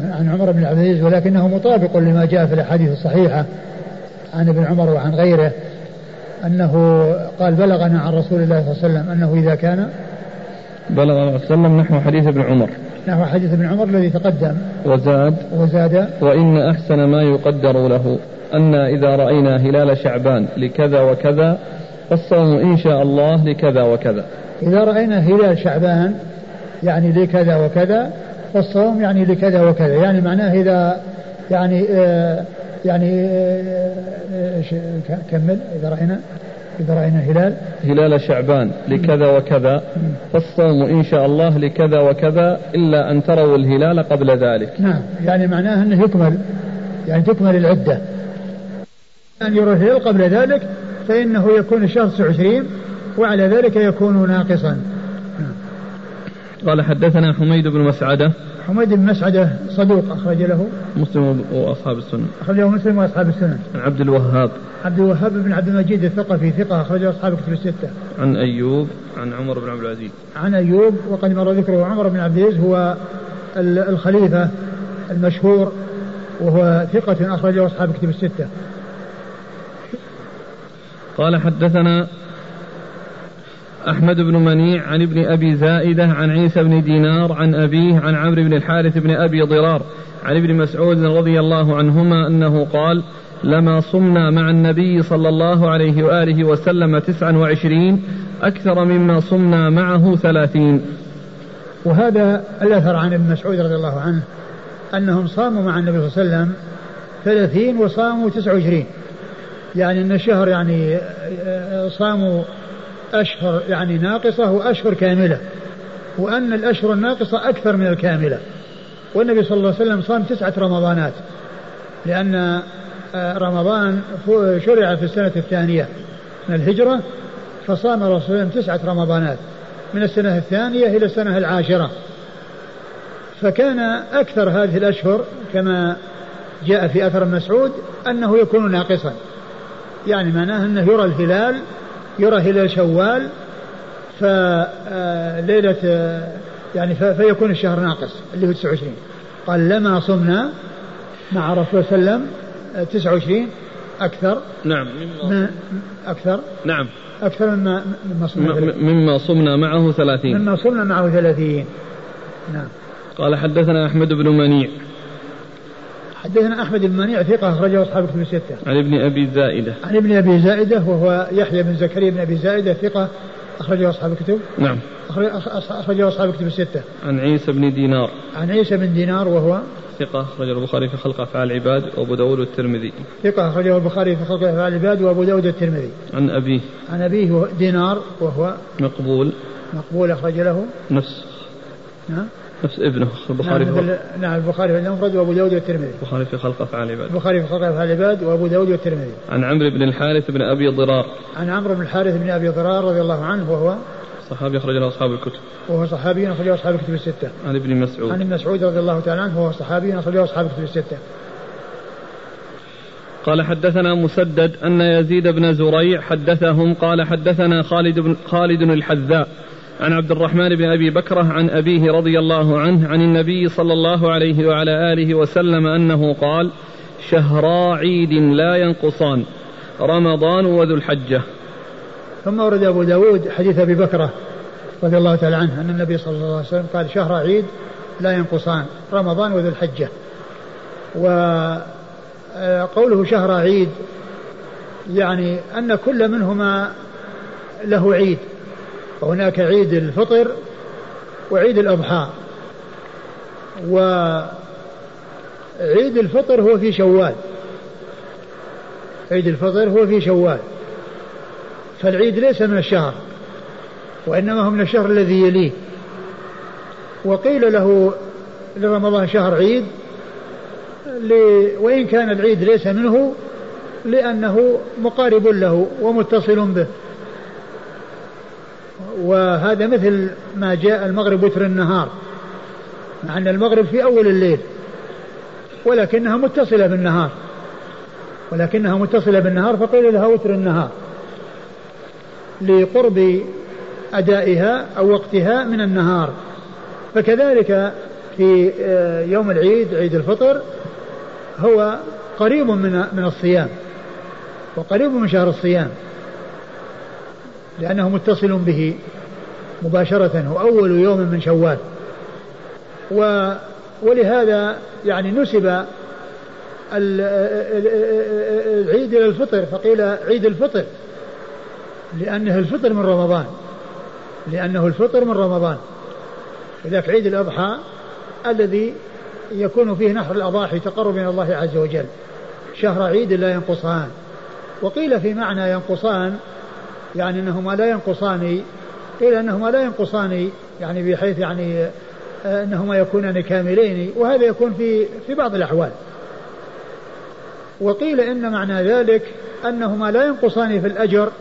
عن عمر بن عبد العزيز ولكنه مطابق لما جاء في الأحاديث الصحيحة عن ابن عمر وعن غيره. أنه قال بلغنا عن رسول الله صلى الله عليه وسلم أنه إذا كان بلغ صلى الله عليه وسلم نحو حديث ابن عمر. نحو حديث ابن عمر الذي تقدم. وزاد. وزاد. وإن أحسن ما يقدر له أن إذا رأينا هلال شعبان لكذا وكذا فالصوم إن شاء الله لكذا وكذا. إذا رأينا هلال شعبان يعني لكذا وكذا والصوم يعني لكذا وكذا. يعني معناه إذا يعني آه يعني آه آه كمل إذا رأينا إذا رأينا هلال. هلال شعبان لكذا وكذا. فالصوم إن شاء الله لكذا وكذا إلا أن تروا الهلال قبل ذلك. نعم يعني معناه أنه يكمل يعني تكمل العدة. أن يرى الهلال قبل ذلك فإنه يكون الشهر 29 وعلى ذلك يكون ناقصا. قال حدثنا حميد بن مسعدة حميد بن مسعدة صدوق أخرج له. مسلم وأصحاب السنة. أخرجه مسلم وأصحاب السنة. عن عبد الوهاب. عبد الوهاب بن عبد المجيد الثقفي ثقة أخرجه أصحاب كتب الستة. عن أيوب عن عمر بن عبد العزيز. عن أيوب وقد مر ذكره عمر بن عبد العزيز هو الخليفة المشهور وهو ثقة أخرجه أصحاب كتب الستة. قال حدثنا أحمد بن منيع عن ابن أبي زائدة عن عيسى بن دينار عن أبيه عن عمرو بن الحارث بن أبي ضرار عن ابن مسعود رضي الله عنهما أنه قال لما صمنا مع النبي صلى الله عليه وآله وسلم تسعا وعشرين أكثر مما صمنا معه ثلاثين. وهذا الأثر عن ابن مسعود رضي الله عنه أنهم صاموا مع النبي صلى الله عليه وسلم ثلاثين وصاموا تسع وعشرين. يعني أن الشهر يعني صاموا أشهر يعني ناقصة وأشهر كاملة وأن الأشهر الناقصة أكثر من الكاملة. والنبي صلى الله عليه وسلم صام تسعة رمضانات لأن آه، رمضان شرع في السنة الثانية من الهجرة فصام الرسول الله تسعة رمضانات من السنة الثانية إلى السنة العاشرة. فكان أكثر هذه الأشهر كما جاء في أثر مسعود أنه يكون ناقصا يعني معناه أنه يرى الهلال يرى هلال شوال فليلة آه، يعني فيكون الشهر ناقص اللي هو 29 قال لما صمنا مع رسول الله صلى الله عليه وسلم 29 أكثر. نعم. مما أكثر؟ نعم. أكثر مما مما صمنا مما صمنا معه 30 مما صمنا معه 30 نعم. قال حدثنا أحمد بن منيع. حدثنا أحمد بن منيع ثقة أخرجه أصحاب كتب الستة. عن ابن أبي زائدة. عن ابن أبي زائدة وهو يحيى بن زكريا بن أبي زائدة ثقة أخرجه أصحاب الكتب. نعم. أخرجه أصحاب الكتب الستة. عن عيسى بن دينار. عن عيسى بن دينار وهو ثقة أخرجه البخاري في خلق أفعال العباد وأبو داود والترمذي ثقة أخرجه البخاري في خلق أفعال العباد وأبو داود والترمذي عن أبيه. عن أبيه دينار وهو مقبول. مقبول أخرج له. نفس نعم. نفس ابنه البخاري نعم, في نعم البخاري في المفرد وأبو داود والترمذي. البخاري في خلق افعال العباد البخاري في خلق افعال العباد وأبو داود والترمذي. عن عمرو بن الحارث بن أبي ضرار. عن عمرو بن الحارث بن أبي ضرار رضي الله عنه وهو صحابي أخرج له أصحاب الكتب. وهو صحابي أخرج له أصحاب الكتب الستة. عن ابن مسعود. عن ابن مسعود رضي الله تعالى عنه وهو صحابي أخرج له أصحاب الكتب الستة. قال حدثنا مسدد أن يزيد بن زريع حدثهم قال حدثنا خالد بن خالد الحذاء عن عبد الرحمن بن أبي بكرة عن أبيه رضي الله عنه عن النبي صلى الله عليه وعلى آله وسلم أنه قال شهرا عيد لا ينقصان رمضان وذو الحجة. ثم ورد أبو داود حديث أبي بكرة رضي الله تعالى عنه أن النبي صلى الله عليه وسلم قال شهر عيد لا ينقصان رمضان وذو الحجة. وقوله شهر عيد يعني أن كل منهما له عيد. وهناك عيد الفطر وعيد الأضحى. وعيد الفطر هو في شوال. عيد الفطر هو في شوال. فالعيد ليس من الشهر وإنما هو من الشهر الذي يليه. وقيل له لرمضان شهر عيد وإن كان العيد ليس منه لأنه مقارب له ومتصل به. وهذا مثل ما جاء المغرب وتر النهار مع أن المغرب في أول الليل ولكنها متصلة بالنهار ولكنها متصلة بالنهار فقيل لها وتر النهار لقرب أدائها أو وقتها من النهار. فكذلك في آه، يوم العيد عيد الفطر هو قريب من من الصيام وقريب من شهر الصيام. لأنه متصل به مباشرة هو أول يوم من شوال. و ولهذا يعني نسب العيد إلى الفطر فقيل عيد الفطر لأنه الفطر من رمضان لأنه الفطر من رمضان. في عيد الأضحى الذي يكون فيه نحر الأضاحي تقرب من الله عز وجل. شهر عيد لا ينقصان. وقيل في معنى ينقصان يعني أنهما لا ينقصان قيل أنهما لا ينقصان يعني بحيث يعني آه، أنهما يكونان كاملين وهذا يكون في في بعض الأحوال. وقيل إن معنى ذلك أنهما لا ينقصان في الأجر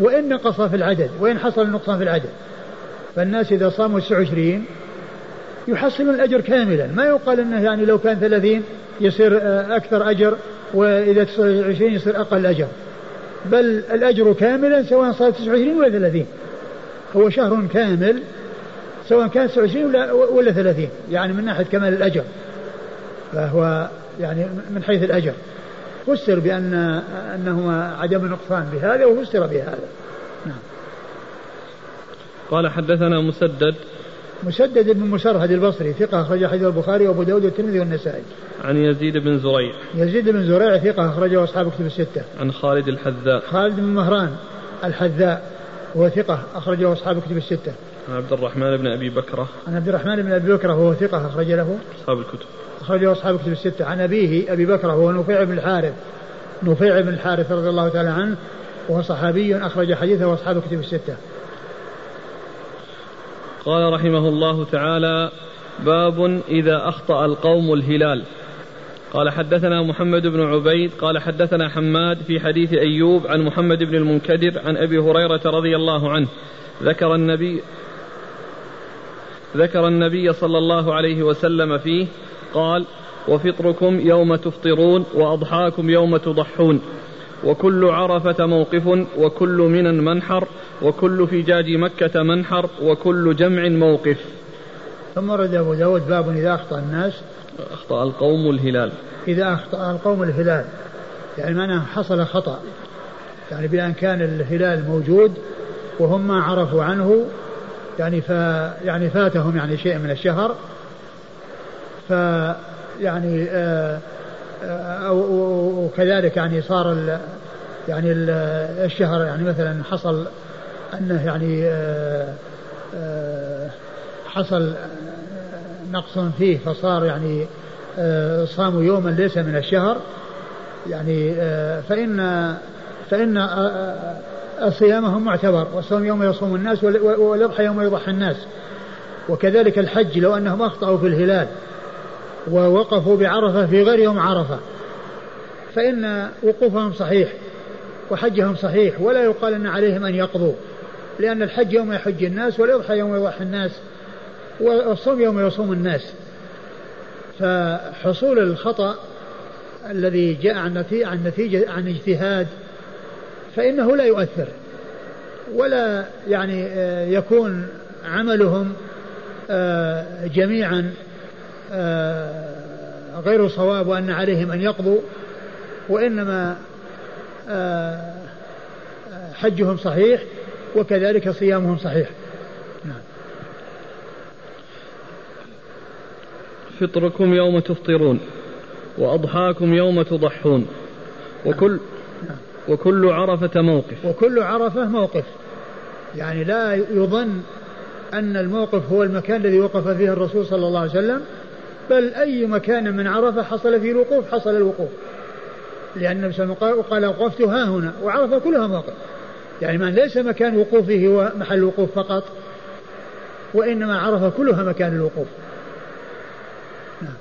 وإن نقص في العدد وإن حصل النقصان في العدد. فالناس إذا صاموا 29 يحصلون الأجر كاملا. ما يقال أنه يعني لو كان 30 يصير آه، أكثر أجر وإذا 29 يصير أقل أجر. بل الأجر كاملا سواء صار 29 ولا 30 هو شهر كامل سواء كان 29 ولا, ولا 30 يعني من ناحية كمال الأجر. فهو يعني من حيث الأجر. فسر بأن أنهما عدم نقصان بهذا وفسر بهذا. نعم. قال حدثنا مسدد مسدد بن مسرهد البصري ثقة أخرج حديث البخاري وأبو داود والترمذي والنسائي. عن يزيد بن زريع. يزيد بن زريع ثقة أخرجه أصحاب كتب الستة. عن خالد الحذاء. خالد بن مهران الحذاء وهو ثقة أخرجه أصحاب كتب الستة. عن عبد الرحمن بن أبي بكرة. عن عبد الرحمن بن أبي بكرة وهو ثقة أخرج له. أصحاب الكتب. أخرجه أصحاب كتب الستة. عن أبيه أبي بكرة وهو نفيع بن الحارث. نفيع بن الحارث رضي الله تعالى عنه وهو صحابي أخرج حديثه أصحاب كتب الستة. قال رحمه الله تعالى باب إذا أخطأ القوم الهلال. قال حدثنا محمد بن عبيد قال حدثنا حماد في حديث أيوب عن محمد بن المنكدر عن أبي هريرة رضي الله عنه. ذكر النبي ذكر النبي صلى الله عليه وسلم فيه قال وفطركم يوم تفطرون وأضحاكم يوم تضحون وكل عرفة موقف وكل من منحر وكل فجاج مكة منحر وكل جمع موقف. ثم رد أبو داود باب إذا أخطأ الناس. أخطأ القوم الهلال. إذا أخطأ القوم الهلال. يعني معناه حصل خطأ. يعني بأن كان الهلال موجود وهم ما عرفوا عنه يعني ف يعني فاتهم يعني شيء من الشهر. فيعني آه، آه، وكذلك يعني صار ال يعني الشهر يعني مثلا حصل أنه يعني آه، حصل نقص فيه فصار يعني صاموا يوما ليس من الشهر. يعني فإن فإن صيامهم معتبر والصوم يوم يصوم الناس والأضحى يوم يضحى الناس. وكذلك الحج لو أنهم أخطأوا في الهلال ووقفوا بعرفة في غير يوم عرفة فإن وقوفهم صحيح وحجهم صحيح ولا يقال أن عليهم أن يقضوا. لأن الحج يوم يحج الناس والأضحى يوم يضحي الناس والصوم يوم يصوم الناس. فحصول الخطأ الذي جاء عن نتيجة عن اجتهاد فإنه لا يؤثر ولا يعني آه، يكون عملهم آه، جميعا آه، غير صواب وأن عليهم أن يقضوا وإنما حجهم صحيح وكذلك صيامهم صحيح. نعم. فطركم يوم تفطرون وأضحاكم يوم تضحون وكل. وكل عرفة موقف. وكل عرفة موقف. يعني لا يظن أن الموقف هو المكان الذي وقف فيه الرسول صلى الله عليه وسلم بل أي مكان من عرفة حصل فيه الوقوف حصل الوقوف. لأن النبي صلى الله عليه وسلم قال وقفت ها هنا وعرفة كلها موقف. يعني من ليس مكان وقوفه هو محل الوقوف فقط وإنما عرفة كلها مكان الوقوف. نعم.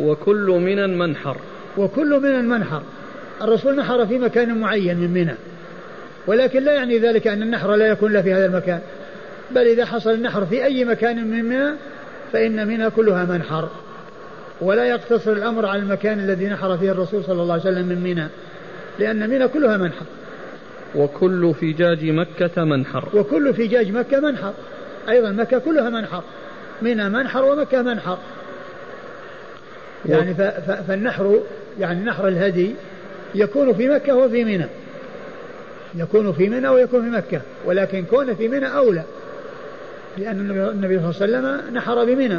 وكل من منحر وكل من منحر الرسول نحر في مكان معين من منى ولكن لا يعني ذلك أن النحر لا يكون له في هذا المكان. بل إذا حصل النحر في أي مكان من منى فإن منى كلها منحر. ولا يقتصر الأمر على المكان الذي نحر فيه الرسول صلى الله عليه وسلم من منى لأن منى كلها منحر. وكل فجاج مكة منحر. وكل فجاج مكة منحر. أيضا مكة كلها منحر. منى منحر ومكة منحر. يعني فالنحر يعني نحر الهدي يكون في مكة وفي منى. يكون في منى ويكون في مكة. ولكن كون في منى أولى. لأن النبي صلى الله عليه وسلم نحر بمنى.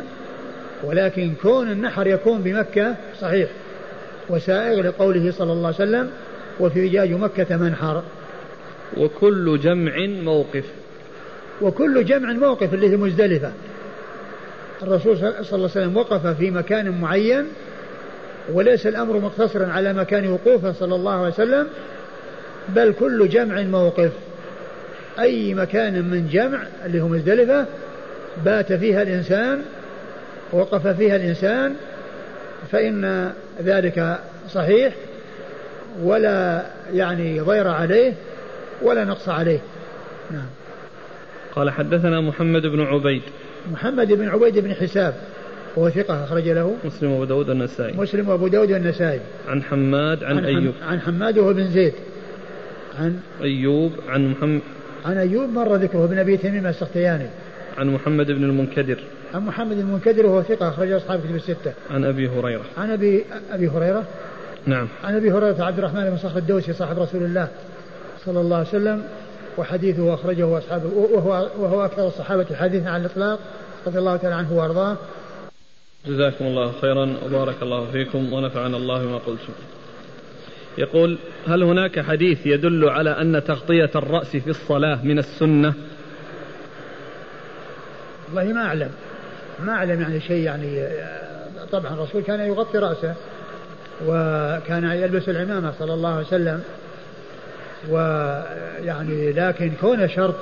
ولكن كون النحر يكون بمكة صحيح. وسائغ لقوله صلى الله عليه وسلم وفي رجاج مكة منحر. وكل جمع موقف. وكل جمع موقف اللي هي مزدلفة. الرسول صلى الله عليه وسلم وقف في مكان معين وليس الأمر مقتصرا على مكان وقوفه صلى الله عليه وسلم بل كل جمع موقف. أي مكان من جمع اللي هو مزدلفة بات فيها الإنسان وقف فيها الإنسان فإن ذلك صحيح ولا يعني ضير عليه. ولا نقص عليه. نعم. قال حدثنا محمد بن عبيد. محمد بن عبيد بن حساب وهو ثقة أخرج له. مسلم وأبو داود والنسائي. مسلم وأبو داود والنسائي. عن حماد عن, عن أيوب. عن حماد وهو بن زيد. عن أيوب عن محمد. عن أيوب مر ذكره بن أبي تميم السختياني. عن محمد بن المنكدر. عن محمد بن المنكدر وهو ثقة أخرج أصحاب كتب الستة. عن أبي هريرة. عن أبي أبي هريرة. نعم. عن أبي هريرة عبد الرحمن بن صخر الدوسي صاحب رسول الله. صلى الله عليه وسلم وحديثه أخرجه أصحابه وهو وهو أكثر الصحابة حديثا على الإطلاق رضي الله تعالى عنه وأرضاه. جزاكم الله خيرا وبارك الله فيكم ونفعنا الله بما قلتم. يقول هل هناك حديث يدل على أن تغطية الرأس في الصلاة من السنة؟ والله ما أعلم. ما أعلم يعني شيء يعني طبعا الرسول كان يغطي رأسه وكان يلبس العمامة صلى الله عليه وسلم. ويعني لكن كون شرط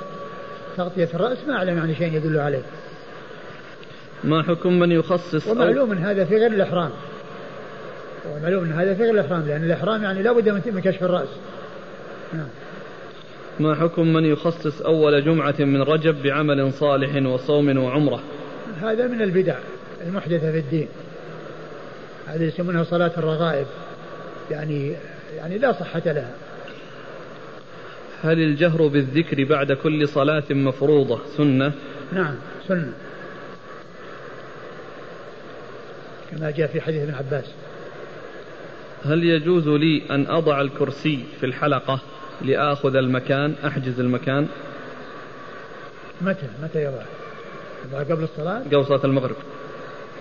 تغطية الرأس ما أعلم يعني شيء يدل عليه. ما حكم من يخصص ومعلوم هذا في غير الإحرام. ومعلوم إن هذا في غير الإحرام لأن الإحرام يعني لابد من كشف الرأس. نعم. ما حكم من يخصص أول جمعة من رجب بعمل صالح وصوم وعمرة؟ هذا من البدع المحدثة في الدين. هذه يسمونها صلاة الرغائب. يعني يعني لا صحة لها. هل الجهر بالذكر بعد كل صلاة مفروضة سنة؟ نعم سنة. كما جاء في حديث ابن عباس. هل يجوز لي أن أضع الكرسي في الحلقة لآخذ المكان أحجز المكان؟ متى؟ متى يضع؟ يضع قبل الصلاة؟ قبل صلاة المغرب.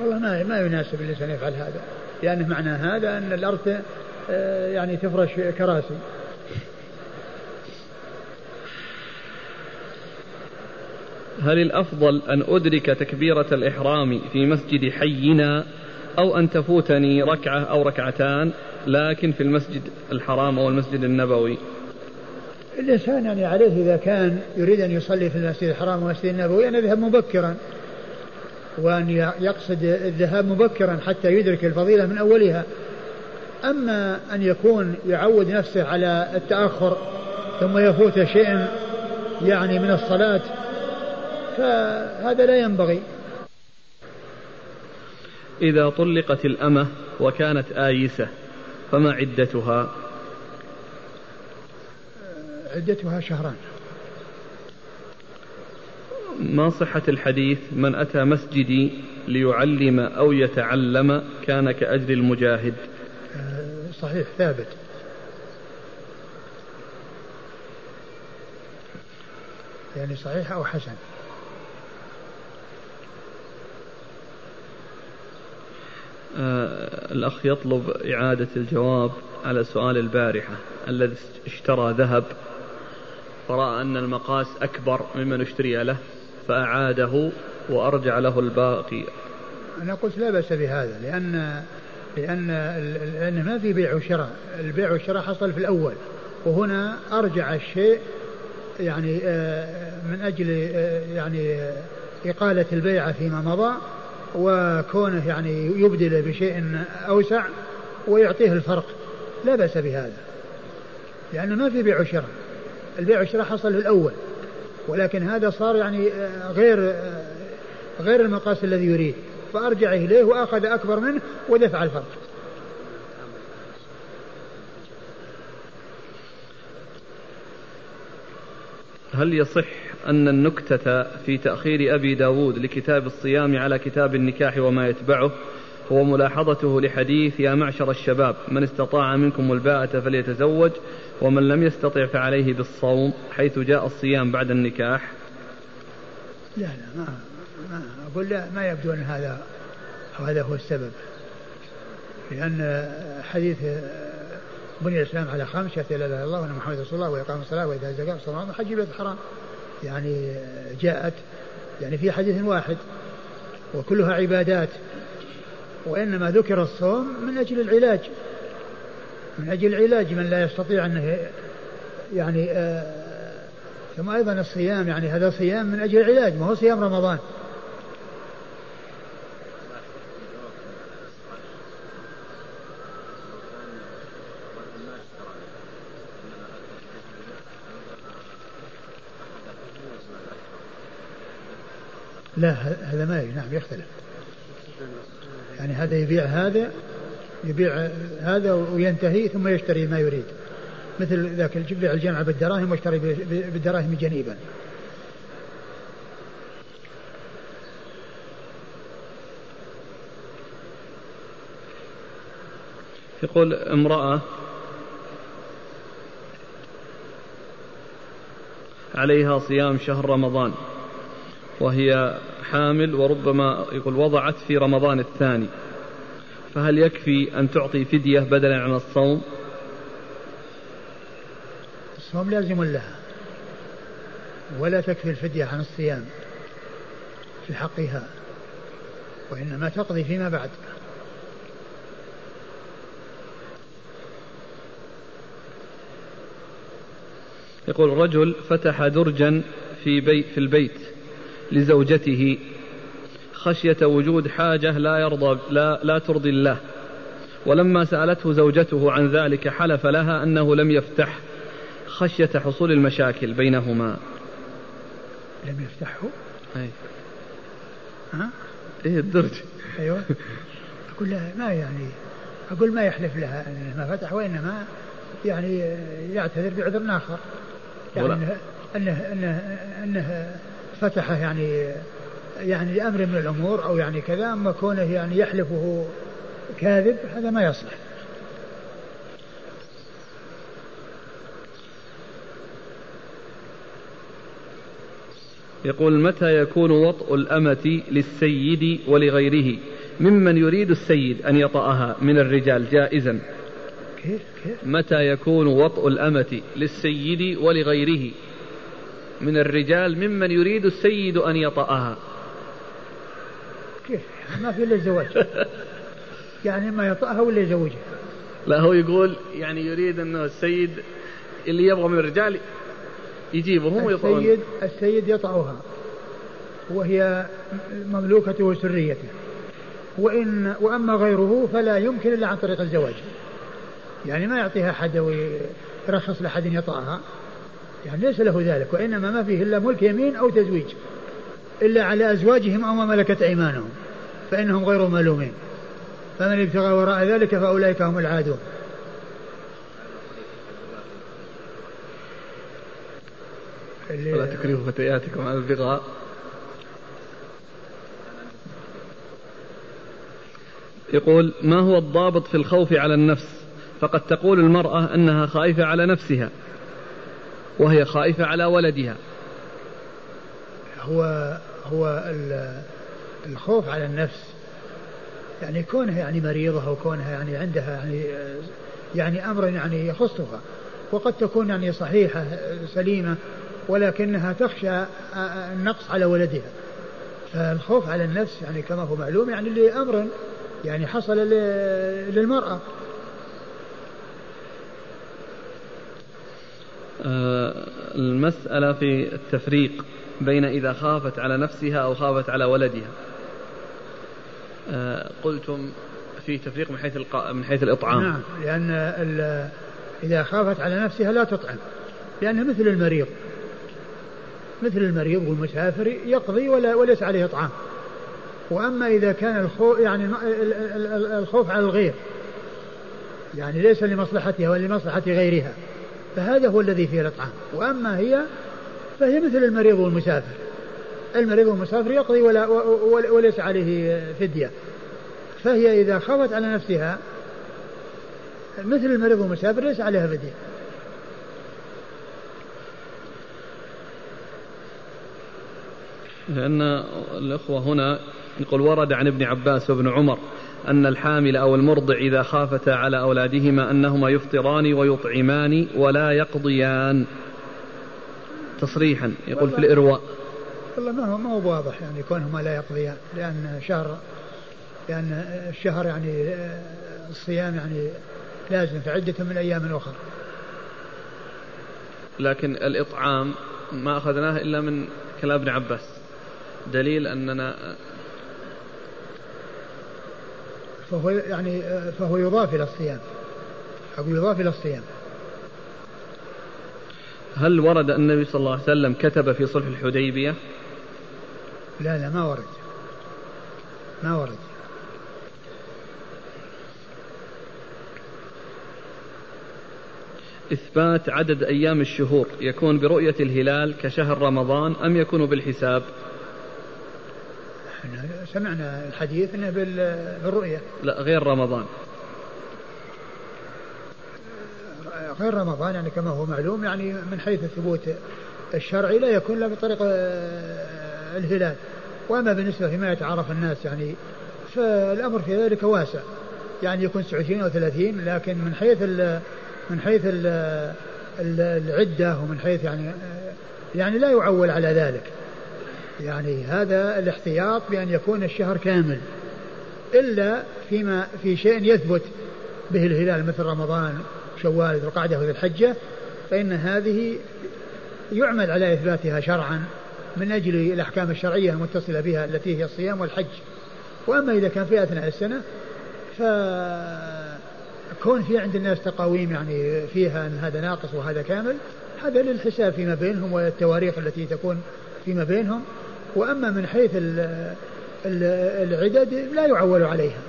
والله ما ما يناسب الإنسان يفعل هذا. لأنه معنى هذا أن الأرض آه، يعني تفرش كراسي. هل الأفضل أن أدرك تكبيرة الإحرام في مسجد حينا أو أن تفوتني ركعة أو ركعتان لكن في المسجد الحرام أو المسجد النبوي؟ الإنسان يعني عليه إذا كان يريد أن يصلي في المسجد الحرام والمسجد النبوي أن يذهب مبكرا وأن يقصد الذهاب مبكرا حتى يدرك الفضيلة من أولها. أما أن يكون يعود نفسه على التأخر ثم يفوت شيء يعني من الصلاة فهذا لا ينبغي. إذا طلقت الأمة وكانت آيسة فما عدتها؟ عدتها شهران. ما صحة الحديث من أتى مسجدي ليعلم أو يتعلم كان كأجر المجاهد؟ آه، صحيح ثابت. يعني صحيح أو حسن. آه الأخ يطلب إعادة الجواب على سؤال البارحة الذي اشترى ذهب. فرأى أن المقاس أكبر ممن اشتري له فأعاده وأرجع له الباقي. أنا قلت لا بأس بهذا لأن لأن لأن ما في بيع وشراء. البيع والشراء حصل في الأول وهنا أرجع الشيء يعني آه، من أجل آه، يعني إقالة البيعة فيما مضى. وكونه يعني يبدل بشيء أوسع ويعطيه الفرق لا بأس بهذا لأنه ما في بيع وشراء البيع والشراء حصل في الأول ولكن هذا صار يعني آه، غير آه، غير المقاس الذي يريد فأرجع إليه وأخذ أكبر منه ودفع الفرق. هل يصح أن النكتة في تأخير أبي داود لكتاب الصيام على كتاب النكاح وما يتبعه هو ملاحظته لحديث يا معشر الشباب من استطاع منكم الباءة فليتزوج ومن لم يستطع فعليه بالصوم حيث جاء الصيام بعد النكاح. لا لا ما, ما أقول لا ما يبدو أن هذا هذا هو السبب. لأن حديث بني الإسلام على خمس شهادة لا إله إلا الله وأن محمد رسول الله وإقام الصلاة وإيتاء الزكاة والصلاة وحج بيت الحرام يعني جاءت يعني في حديث واحد وكلها عبادات وإنما ذكر الصوم من أجل العلاج من أجل العلاج من لا يستطيع أنه يعني آه ثم أيضا الصيام يعني هذا صيام من أجل العلاج ما هو صيام رمضان. لا هذا ما نعم يختلف. يعني هذا يبيع هذا يبيع هذا وينتهي ثم يشتري ما يريد. مثل ذاك يبيع الجمع بالدراهم ويشتري بالدراهم جنيبا. يقول امرأة عليها صيام شهر رمضان. وهي حامل وربما يقول وضعت في رمضان الثاني. فهل يكفي أن تعطي فدية بدلا عن الصوم؟ الصوم لازم لها. ولا تكفي الفدية عن الصيام في حقها وإنما تقضي فيما بعد. يقول رجل فتح درجا في بيت في البيت. لزوجته. خشية وجود حاجة لا يرضى لا, لا ترضي الله. ولما سألته زوجته عن ذلك حلف لها أنه لم يفتح. خشية حصول المشاكل بينهما. لم يفتحه؟ أي. ها؟ إيه الدرج. أيوه. أقول لها ما يعني أقول ما يحلف لها أنه ما فتح وإنما يعني يعتذر بعذر آخر. يعني أنه, أنه, أنه, أنه فتحه يعني يعني لأمر من الأمور أو يعني كذا أما كونه يعني يحلفه كاذب هذا ما يصلح. يقول متى يكون وطء الأمة للسيد ولغيره؟ ممن يريد السيد أن يطأها من الرجال جائزا. كيف كيف؟ متى يكون وطء الأمة للسيد ولغيره؟ من الرجال ممن يريد السيد أن يطأها. كيف؟ ما في إلا الزواج يعني ما يطأها ولا يزوجها. لا هو يقول يعني يريد أنه السيد اللي يبغى من الرجال يجيبهم ويطأون. السيد السيد يطأها. وهي مملوكته وسريته. وإن وأما غيره فلا يمكن إلا عن طريق الزواج. يعني ما يعطيها أحد ويرخص لأحد يطأها. يعني ليس له ذلك وإنما ما فيه إلا ملك يمين أو تزويج إلا على أزواجهم أو ما ملكت أيمانهم فإنهم غير ملومين. فمن ابتغى وراء ذلك فأولئك هم العادون. ولا تكرهوا فتياتكم على البغاء. يقول ما هو الضابط في الخوف على النفس؟ فقد تقول المرأة أنها خائفة على نفسها. وهي خائفة على ولدها. هو هو الخوف على النفس. يعني كونها يعني مريضة أو كونها يعني عندها يعني يعني أمر يعني يخصها. وقد تكون يعني صحيحة سليمة ولكنها تخشى النقص على ولدها. فالخوف على النفس يعني كما هو معلوم يعني لأمر يعني حصل للمرأة. المسألة في التفريق بين إذا خافت على نفسها أو خافت على ولدها. آه، قلتم في تفريق من حيث من حيث الإطعام. نعم لأن إذا خافت على نفسها لا تطعم لأنها مثل المريض مثل المريض والمسافر يقضي ولا وليس عليه إطعام. وأما إذا كان الخوف يعني الخوف على الغير يعني ليس لمصلحتها ولمصلحة غيرها. فهذا هو الذي فيه الإطعام. وأما هي فهي مثل المريض والمسافر. المريض والمسافر يقضي ولا وليس عليه فدية. فهي إذا خافت على نفسها مثل المريض والمسافر ليس عليها فدية. لأن الأخوة هنا يقول ورد عن ابن عباس وابن عمر أن الحامل أو المرضع إذا خافتا على أولادهما أنهما يفطران ويطعمان ولا يقضيان. تصريحا يقول في الإرواء. والله ما هو ما هو واضح يعني كونهما لا يقضيان لأن شهر لأن الشهر يعني الصيام يعني لازم في عدة من أيام أخرى لكن الإطعام ما أخذناه إلا من كلام ابن عباس. دليل أننا فهو يعني فهو يضاف إلى الصيام. أقول يضاف إلى الصيام. هل ورد النبي صلى الله عليه وسلم كتب في صلح الحديبية؟ لا لا ما ورد. ما ورد. إثبات عدد أيام الشهور يكون برؤية الهلال كشهر رمضان أم يكون بالحساب؟ سمعنا الحديث إنه بالرؤية. لا غير رمضان. غير رمضان يعني كما هو معلوم يعني من حيث الثبوت الشرعي لا يكون الا بطريق آه، الهلال. وأما بالنسبة فيما يتعارف الناس يعني فالأمر في ذلك واسع. يعني يكون 29 أو 30 لكن من حيث ال من حيث ال العدة ومن حيث يعني آه، يعني لا يعول على ذلك. يعني هذا الاحتياط بأن يكون الشهر كامل إلا فيما في شيء يثبت به الهلال مثل رمضان شوال ذو القعدة وذي الحجة فإن هذه يعمل على إثباتها شرعا من أجل الأحكام الشرعية المتصلة بها التي هي الصيام والحج. وأما إذا كان في أثناء السنة فكون في عند الناس تقاويم يعني فيها أن هذا ناقص وهذا كامل هذا للحساب فيما بينهم والتواريخ التي تكون فيما بينهم. وأما من حيث العدد لا يعول عليها.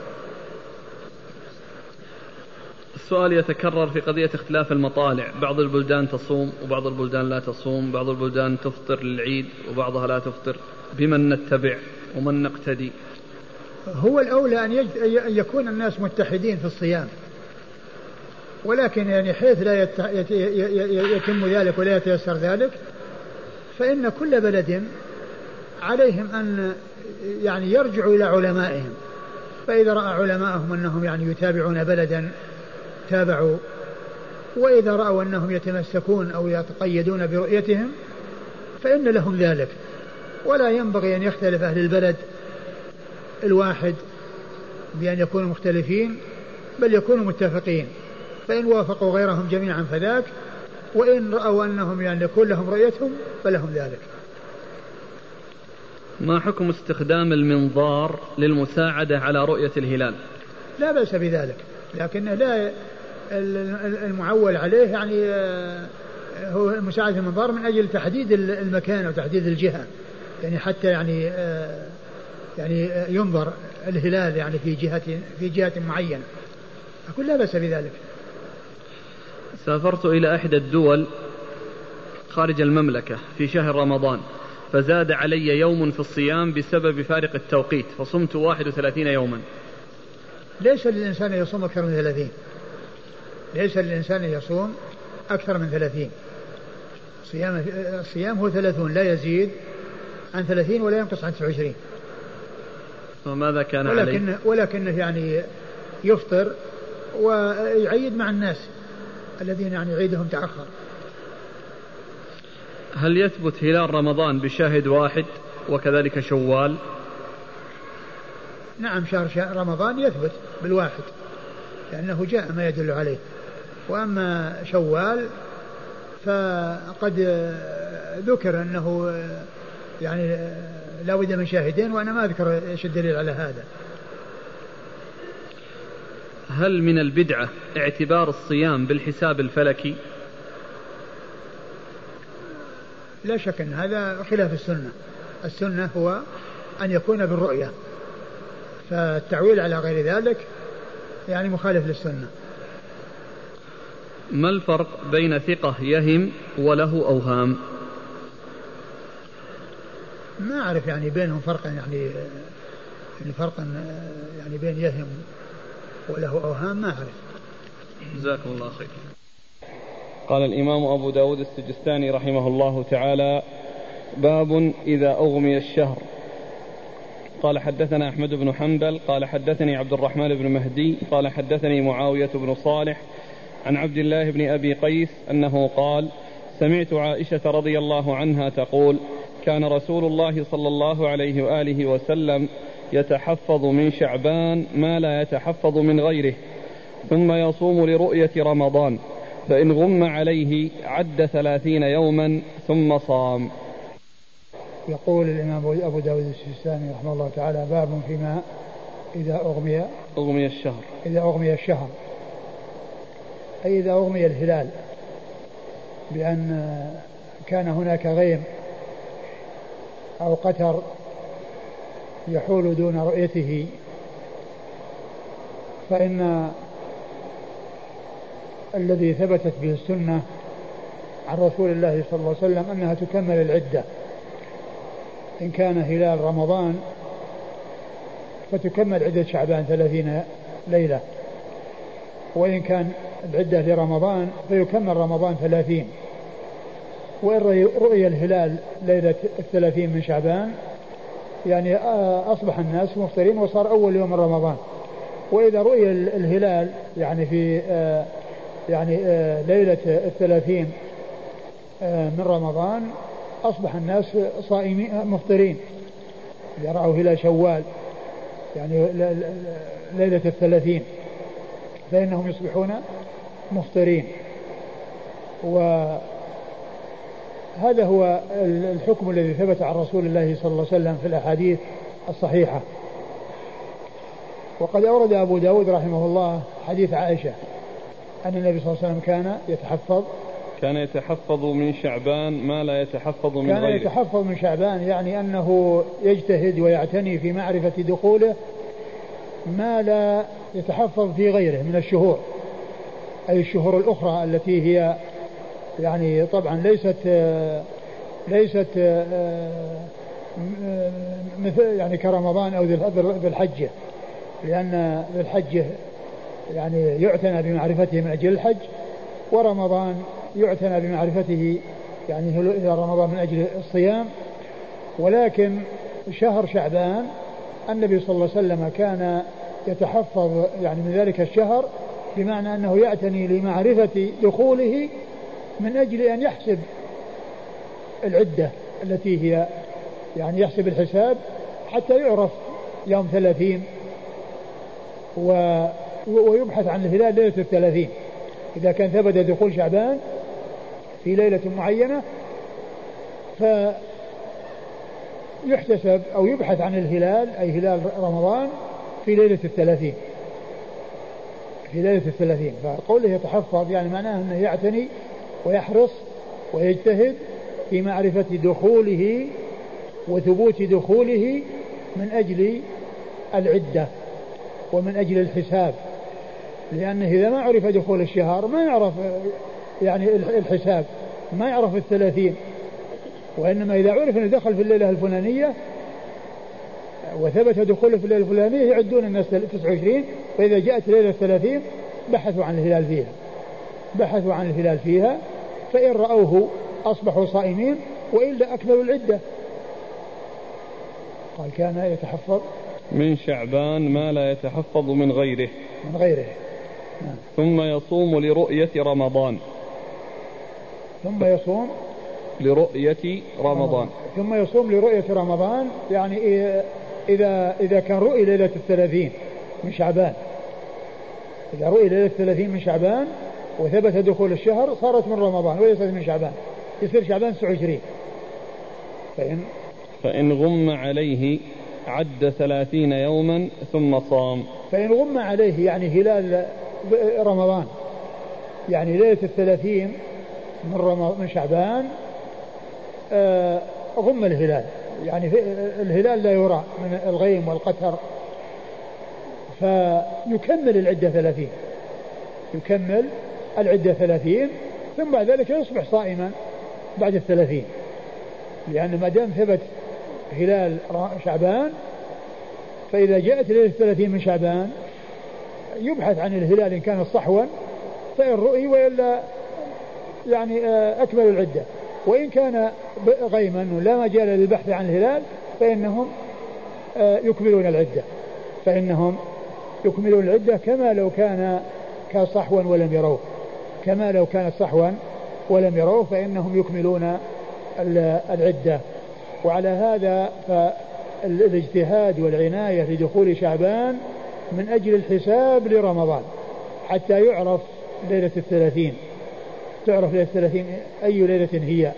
السؤال يتكرر في قضية اختلاف المطالع. بعض البلدان تصوم وبعض البلدان لا تصوم. بعض البلدان تفطر للعيد وبعضها لا تفطر. بمن نتبع ومن نقتدي؟ هو الأولى أن يكون الناس متحدين في الصيام. ولكن يعني حيث لا يتم ذلك ولا يتيسر ذلك فإن كل بلد عليهم أن يعني يرجعوا إلى علمائهم. فإذا رأى علماءهم أنهم يعني يتابعون بلدا تابعوا. وإذا رأوا أنهم يتمسكون أو يتقيدون برؤيتهم فإن لهم ذلك. ولا ينبغي أن يختلف أهل البلد الواحد بأن يكونوا مختلفين بل يكونوا متفقين. فإن وافقوا غيرهم جميعا فذاك. وإن رأوا أنهم يعني يكون لهم رؤيتهم فلهم ذلك. ما حكم استخدام المنظار للمساعدة على رؤية الهلال؟ لا بأس بذلك لكن لا المعول عليه يعني آه، هو مساعدة المنظار من أجل تحديد المكان وتحديد الجهة. يعني حتى يعني آه، يعني ينظر الهلال يعني في جهة في جهة معينة. أقول لا بأس بذلك. سافرت إلى إحدى الدول خارج المملكة في شهر رمضان. فزاد علي يوم في الصيام بسبب فارق التوقيت فصمت 31 يوما. ليس للإنسان يصوم أكثر من 30 ليس للإنسان يصوم أكثر من 30 صيام الصيام هو 30 لا يزيد عن 30 ولا ينقص عن 29 وماذا كان ولكن عليه؟ ولكنه يعني يفطر ويعيد مع الناس الذين يعني عيدهم تأخر. هل يثبت هلال رمضان بشاهد واحد وكذلك شوال؟ نعم شهر, شهر رمضان يثبت بالواحد لأنه جاء ما يدل عليه. وأما شوال فقد ذكر أنه يعني لا بد من شاهدين وأنا ما أذكر إيش الدليل على هذا. هل من البدعة اعتبار الصيام بالحساب الفلكي؟ لا شك أن هذا خلاف السنة. السنة هو أن يكون بالرؤية. فالتعويل على غير ذلك يعني مخالف للسنة. ما الفرق بين ثقة يهم وله أوهام؟ ما أعرف يعني بينهم فرقا يعني يعني فرقا يعني بين يهم وله أوهام ما أعرف. جزاكم الله خير قال الإمام أبو داود السجستاني رحمه الله تعالى باب إذا أغمي الشهر. قال حدثنا أحمد بن حنبل قال حدثني عبد الرحمن بن مهدي قال حدثني معاوية بن صالح عن عبد الله بن أبي قيس أنه قال سمعت عائشة رضي الله عنها تقول كان رسول الله صلى الله عليه وآله وسلم يتحفظ من شعبان ما لا يتحفظ من غيره ثم يصوم لرؤية رمضان. فإن غم عليه عد ثلاثين يوما ثم صام. يقول الإمام أبو داود السيستاني رحمه الله تعالى باب فيما إذا أغمي أغمي الشهر. إذا أغمي الشهر. أي إذا أغمي الهلال. بأن كان هناك غيم أو قتر يحول دون رؤيته. فإن الذي ثبتت به السنة عن رسول الله صلى الله عليه وسلم أنها تكمل العدة. إن كان هلال رمضان فتكمل عدة شعبان ثلاثين ليلة. وإن كان العدة لرمضان فيكمل رمضان ثلاثين. وإن رؤي الهلال ليلة الثلاثين من شعبان يعني آه، أصبح الناس مفطرين وصار أول يوم من رمضان. وإذا رؤي الهلال يعني في آه، يعني آه، ليلة الثلاثين من رمضان أصبح الناس صائمين مفطرين إذا رأوا هلال شوال يعني ليلة الثلاثين فإنهم يصبحون مفطرين. وهذا هو الحكم الذي ثبت عن رسول الله صلى الله عليه وسلم في الأحاديث الصحيحة. وقد أورد أبو داود رحمه الله حديث عائشة أن النبي صلى الله عليه وسلم كان يتحفظ. كان يتحفظ من شعبان ما لا يتحفظ من كان غيره. كان يتحفظ من شعبان يعني أنه يجتهد ويعتني في معرفة دخوله ما لا يتحفظ في غيره من الشهور. أي الشهور الأخرى التي هي يعني طبعا ليست ليست مثل يعني كرمضان أو ذي الحجة لأن ذي الحجة يعني يعتنى بمعرفته من أجل الحج ورمضان يعتنى بمعرفته يعني رمضان من أجل الصيام. ولكن شهر شعبان النبي صلى الله عليه وسلم كان يتحفظ يعني من ذلك الشهر بمعنى أنه يعتني لمعرفة دخوله من أجل أن يحسب العدة التي هي يعني يحسب الحساب حتى يعرف يوم ثلاثين و ويبحث عن الهلال ليلة الثلاثين. إذا كان ثبت دخول شعبان في ليلة معينة فيحتسب أو يبحث عن الهلال أي هلال رمضان في ليلة الثلاثين. في ليلة الثلاثين. فقوله يتحفظ يعني معناه أنه يعتني ويحرص ويجتهد في معرفة دخوله وثبوت دخوله من أجل العدة ومن أجل الحساب. لأنه إذا ما عرف دخول الشهر ما يعرف يعني الحساب ما يعرف الثلاثين. وإنما إذا عرف أنه دخل في الليلة الفلانية وثبت دخوله في الليلة الفلانية يعدون الناس 29 فإذا جاءت ليلة الثلاثين بحثوا عن الهلال فيها. بحثوا عن الهلال فيها فإن رأوه أصبحوا صائمين وإلا أكملوا العدة. قال كان يتحفظ. من شعبان ما لا يتحفظ من غيره. من غيره. ثم يصوم لرؤية رمضان. ثم يصوم لرؤية رمضان. ثم يصوم لرؤية رمضان يعني إذا إذا كان رؤي ليلة الثلاثين من شعبان. إذا رؤي ليلة الثلاثين من شعبان وثبت دخول الشهر صارت من رمضان وليست من شعبان. يصير شعبان 29 فإن فإن غم عليه عد ثلاثين يوما ثم صام. فإن غم عليه يعني هلال رمضان. يعني ليلة الثلاثين من رمضان من شعبان آه غم الهلال. يعني الهلال لا يرى من الغيم والقتر. فيكمل العدة ثلاثين. يكمل العدة ثلاثين ثم بعد ذلك يصبح صائما بعد الثلاثين. لأن ما دام ثبت هلال شعبان فإذا جاءت ليلة الثلاثين من شعبان يبحث عن الهلال إن كان صحوا فإن رؤي وإلا يعني آه، أكمل العدة. وإن كان غيما ولا مجال للبحث عن الهلال فإنهم آه، يكملون العدة. فإنهم يكملون العدة كما لو كان كصحوا ولم يروه. كما لو كانت صحوا ولم يروه فإنهم يكملون العدة. وعلى هذا فالإجتهاد والعناية لدخول شعبان من أجل الحساب لرمضان حتى يعرف ليلة الثلاثين. تعرف ليلة الثلاثين أي ليلة هي.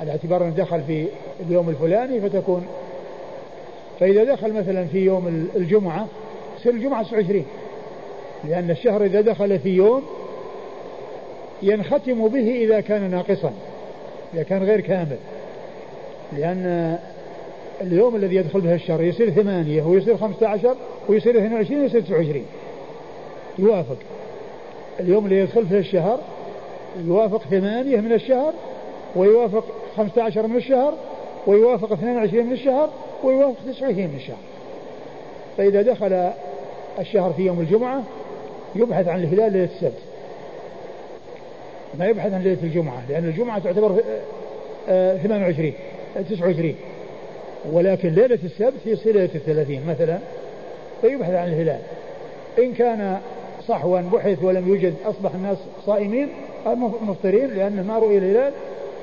على اعتبار أنه دخل في اليوم الفلاني فتكون فإذا دخل مثلا في يوم الجمعة تصير الجمعة 29 لأن الشهر إذا دخل في يوم ينختم به إذا كان ناقصا إذا كان غير كامل. لأن اليوم الذي يدخل به الشهر يصير ثمانية ويصير خمسة عشر ويصير 22 ويصير 29 يوافق. اليوم اللي يدخل فيه الشهر يوافق ثمانية من الشهر ويوافق خمسة عشر من الشهر ويوافق 22 من الشهر ويوافق 29 من الشهر. فإذا دخل الشهر في يوم الجمعة يبحث عن الهلال ليلة السبت. ما يبحث عن ليلة الجمعة لأن الجمعة تعتبر 28 آه، 29 ولكن ليلة السبت يصير ليلة الثلاثين مثلا. فيبحث عن الهلال. إن كان صحوا بحث ولم يوجد أصبح الناس صائمين مفطرين لأنه ما رؤي الهلال.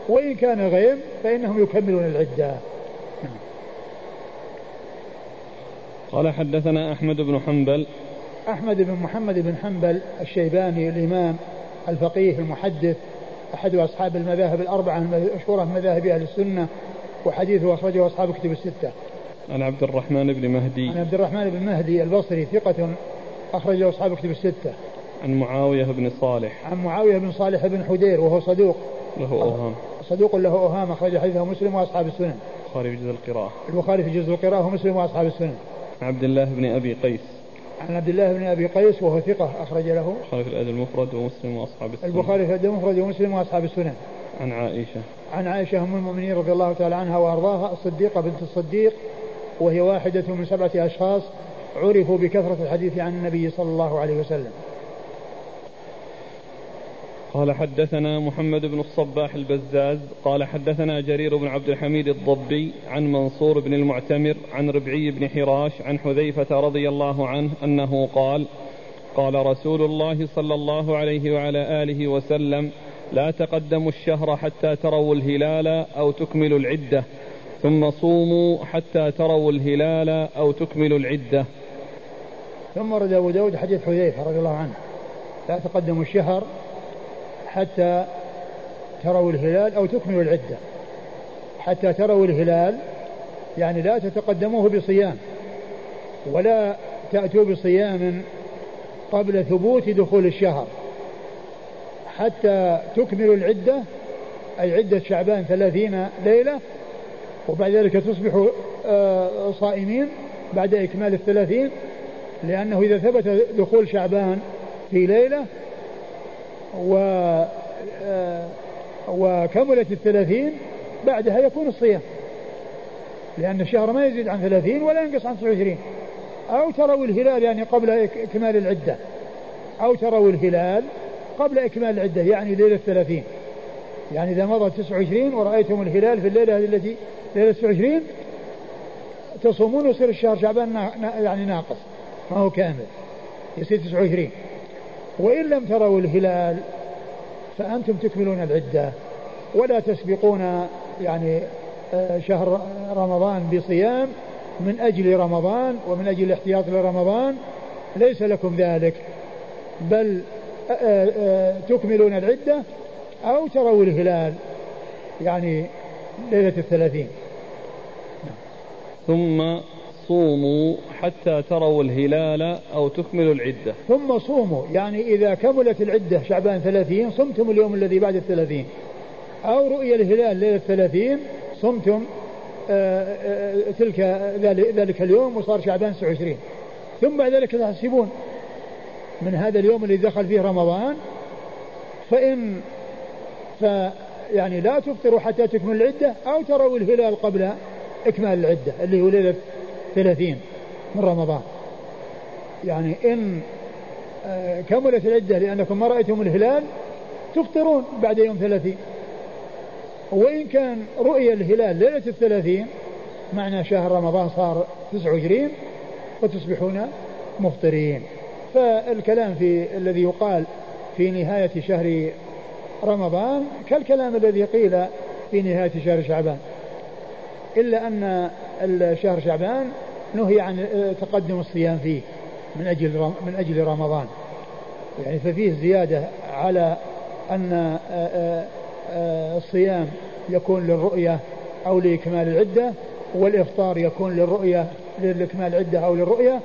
وإن كان غيم فإنهم يكملون العدة. قال حدثنا أحمد بن حنبل. أحمد بن محمد بن حنبل الشيباني الإمام الفقيه المحدث أحد أصحاب المذاهب الأربعة المشهورة مذاهب أهل السنة وحديثه أخرجه أصحاب كتب الستة. عن عبد الرحمن بن مهدي. عن عبد الرحمن بن مهدي البصري ثقة أخرجه أصحاب كتب الستة. عن معاوية بن صالح. عن معاوية بن صالح بن حدير وهو صدوق. له أوهام. صدوق له أوهام أخرج حديثه مسلم وأصحاب السنن. البخاري في جزء القراءة. البخاري في جزء القراءة ومسلم وأصحاب السنن. عن عبد الله بن أبي قيس. عن عبد الله بن أبي قيس وهو ثقة أخرج له البخاري في الأدب المفرد ومسلم وأصحاب السنن البخاري في الأدب المفرد ومسلم وأصحاب السنن عن عائشة عن عائشة أم المؤمنين رضي الله تعالى عنها وأرضاها الصديقة بنت الصديق وهي واحدة من سبعة أشخاص عرفوا بكثرة الحديث عن النبي صلى الله عليه وسلم. قال حدثنا محمد بن الصباح البزاز قال حدثنا جرير بن عبد الحميد الضبي عن منصور بن المعتمر عن ربعي بن حراش عن حذيفة رضي الله عنه أنه قال قال رسول الله صلى الله عليه وعلى آله وسلم لا تقدموا الشهر حتى تروا الهلال أو تكملوا العدة ثم صوموا حتى تروا الهلال أو تكملوا العدة. ثم ورد أبو داود حديث حذيفة رضي الله عنه. لا تقدموا الشهر حتى تروا الهلال أو تكملوا العدة. حتى تروا الهلال يعني لا تتقدموه بصيام ولا تأتوا بصيام قبل ثبوت دخول الشهر. حتى تكملوا العدة أي عدة شعبان ثلاثين ليلة وبعد ذلك تصبحوا آه، صائمين بعد إكمال الثلاثين لأنه إذا ثبت دخول شعبان في ليلة و آه، وكملت الثلاثين بعدها يكون الصيام. لأن الشهر ما يزيد عن ثلاثين ولا ينقص عن 29 أو تروا الهلال يعني قبل إكمال العدة. أو تروا الهلال قبل إكمال العدة يعني ليلة الثلاثين. يعني إذا مضى 29 ورأيتم الهلال في الليلة التي ليلة 29 تصومون ويصير الشهر شعبان يعني ناقص ما هو كامل. يصير 29 وإن لم تروا الهلال فأنتم تكملون العدة. ولا تسبقون يعني آه، شهر رمضان بصيام من أجل رمضان ومن أجل الاحتياط لرمضان. ليس لكم ذلك. بل آه، آه، تكملون العدة أو تروا الهلال. يعني ليلة الثلاثين. ثم صوموا حتى تروا الهلال أو تكملوا العدة. ثم صوموا يعني إذا كملت العدة شعبان ثلاثين صمتم اليوم الذي بعد الثلاثين. أو رؤي الهلال ليلة الثلاثين صمتم آآ آه، آآ آه، تلك ذلك اليوم وصار شعبان 29 ثم بعد ذلك تحسبون من هذا اليوم الذي دخل فيه رمضان فإن ف يعني لا تفطروا حتى تكمل العدة أو تروا الهلال قبل إكمال العدة اللي هو ليلة ثلاثين من رمضان. يعني إن آه، كملت العدة لأنكم ما رأيتم الهلال تفطرون بعد يوم ثلاثين. وإن كان رؤية الهلال ليلة الثلاثين معنى شهر رمضان صار تسعة وعشرين وتصبحون مفطرين. فالكلام في الذي يقال في نهاية شهر رمضان كالكلام الذي قيل في نهاية شهر شعبان. إلا أن شهر شعبان نهي عن تقدم الصيام فيه من أجل من أجل رمضان. يعني ففيه زيادة على أن الصيام يكون للرؤية أو لإكمال العدة والإفطار يكون للرؤية لإكمال العدة أو للرؤية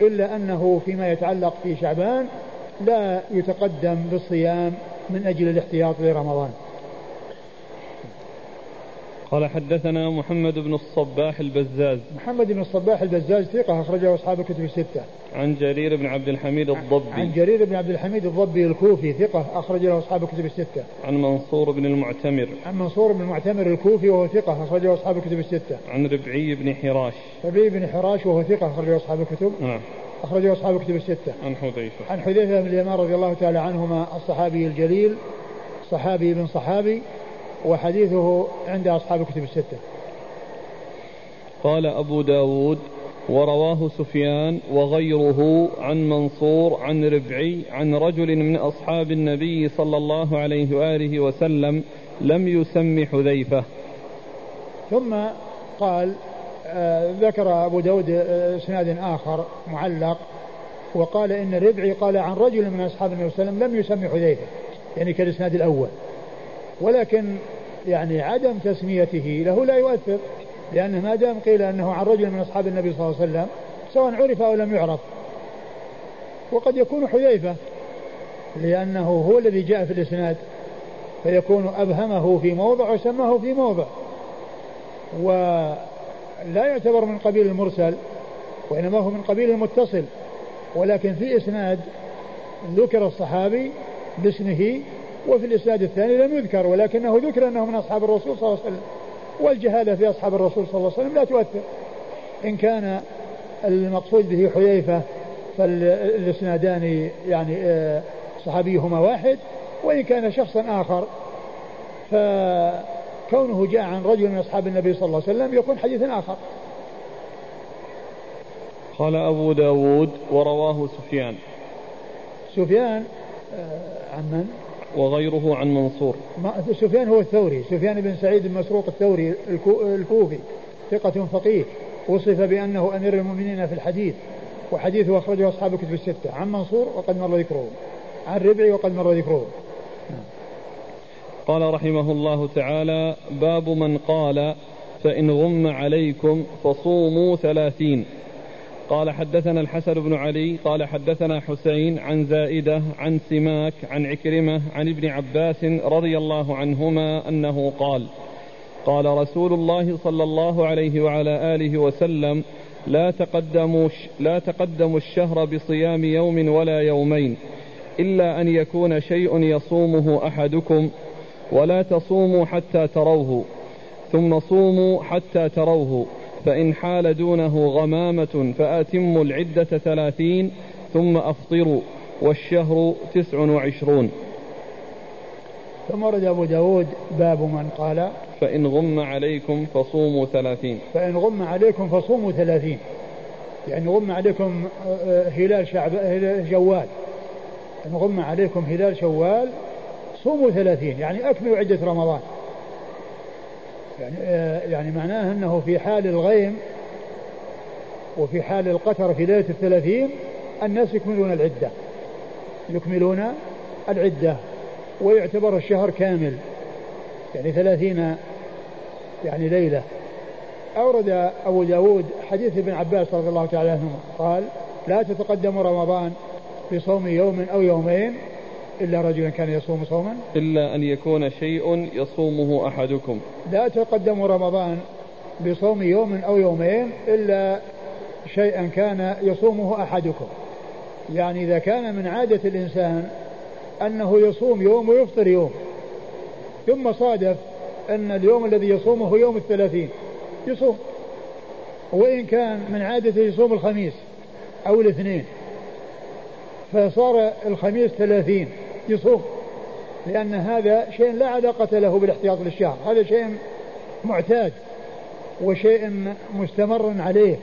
إلا أنه فيما يتعلق في شعبان لا يتقدم بالصيام من أجل الاحتياط لرمضان. قال حدثنا محمد بن الصباح البزاز. محمد بن الصباح البزاز ثقة أخرجه أصحاب الكتب الستة. عن جرير بن عبد الحميد الضبي. عن جرير بن عبد الحميد الضبي الكوفي ثقة أخرجه أصحاب الكتب الستة. عن منصور بن المعتمر. عن منصور بن المعتمر الكوفي وهو ثقة أخرجه أصحاب الكتب الستة. عن ربعي بن حراش. ربعي بن حراش وهو ثقة أخرجه أصحاب الكتب. نعم. أخرجه أصحاب الكتب الستة. عن حذيفة. عن حذيفة بن اليمان رضي الله تعالى عنهما الصحابي الجليل صحابي بن صحابي وحديثه عند أصحاب الكتب الستة. قال أبو داود ورواه سفيان وغيره عن منصور عن ربعي عن رجل من أصحاب النبي صلى الله عليه وآله وسلم لم يسم حذيفة. ثم قال آه ذكر أبو داود آه إسناد آخر معلق وقال إن ربعي قال عن رجل من أصحاب النبي صلى الله عليه وسلم لم يسمي حذيفة يعني كالإسناد الأول. ولكن يعني عدم تسميته له لا يؤثر لأنه ما دام قيل أنه عن رجل من أصحاب النبي صلى الله عليه وسلم سواء عرف أو لم يعرف. وقد يكون حذيفة لأنه هو الذي جاء في الإسناد فيكون أبهمه في موضع وسماه في موضع. ولا يعتبر من قبيل المرسل وإنما هو من قبيل المتصل. ولكن في إسناد ذكر الصحابي باسمه وفي الإسناد الثاني لم يذكر ولكنه ذكر أنه من أصحاب الرسول صلى الله عليه وسلم. والجهالة في أصحاب الرسول صلى الله عليه وسلم لا تؤثر. إن كان المقصود به حذيفة فالإسنادان يعني آه، صحابيهما واحد. وإن كان شخصا آخر فكونه جاء عن رجل من أصحاب النبي صلى الله عليه وسلم يكون حديث آخر. قال أبو داود ورواه سفيان. سفيان آه، عن من؟ وغيره عن منصور. سفيان هو الثوري. سفيان بن سعيد بن مسروق الثوري الكوفي ثقة فقيه. وصف بأنه أمير المؤمنين في الحديث وحديثه أخرجه أصحاب الكتب الستة. عن منصور وقد مر ذكره. عن ربعي وقد مر ذكره. قال رحمه الله تعالى باب من قال فإن غم عليكم فصوموا ثلاثين. قال حدثنا الحسن بن علي قال حدثنا حسين عن زائدة عن سماك عن عكرمة عن ابن عباس رضي الله عنهما أنه قال قال رسول الله صلى الله عليه وعلى آله وسلم لا تقدموا لا تقدموا الشهر بصيام يوم ولا يومين إلا أن يكون شيء يصومه أحدكم ولا تصوموا حتى تروه ثم صوموا حتى تروه. فإن حال دونه غمامة فأتموا العدة ثلاثين ثم أفطروا والشهر تسع وعشرون. ثم ورد أبو داود باب من قال فإن غم عليكم فصوموا ثلاثين. فإن غم عليكم فصوموا ثلاثين. يعني غم عليكم آه، هلال شعب هلال جوال. إن غم عليكم هلال شوال صوموا ثلاثين. يعني أكملوا عدة رمضان. يعني آه، يعني معناه أنه في حال الغيم وفي حال القتر في ليلة الثلاثين الناس يكملون العدة. يكملون العدة. ويعتبر الشهر كامل. يعني ثلاثين يعني ليلة. أورد أبو داود حديث ابن عباس رضي الله تعالى عنه قال لا تتقدم رمضان بصوم يوم أو يومين إلا رجلا كان يصوم صوما؟ إلا أن يكون شيء يصومه أحدكم. لا تقدم رمضان بصوم يوم أو يومين إلا شيئا كان يصومه أحدكم. يعني إذا كان من عادة الإنسان أنه يصوم يوم ويفطر يوم ثم صادف أن اليوم الذي يصومه يوم الثلاثين يصوم. وإن كان من عادته يصوم الخميس أو الاثنين فصار الخميس ثلاثين. يصوم لأن هذا شيء لا علاقة له بالاحتياط للشهر. هذا شيء معتاد وشيء مستمر عليه.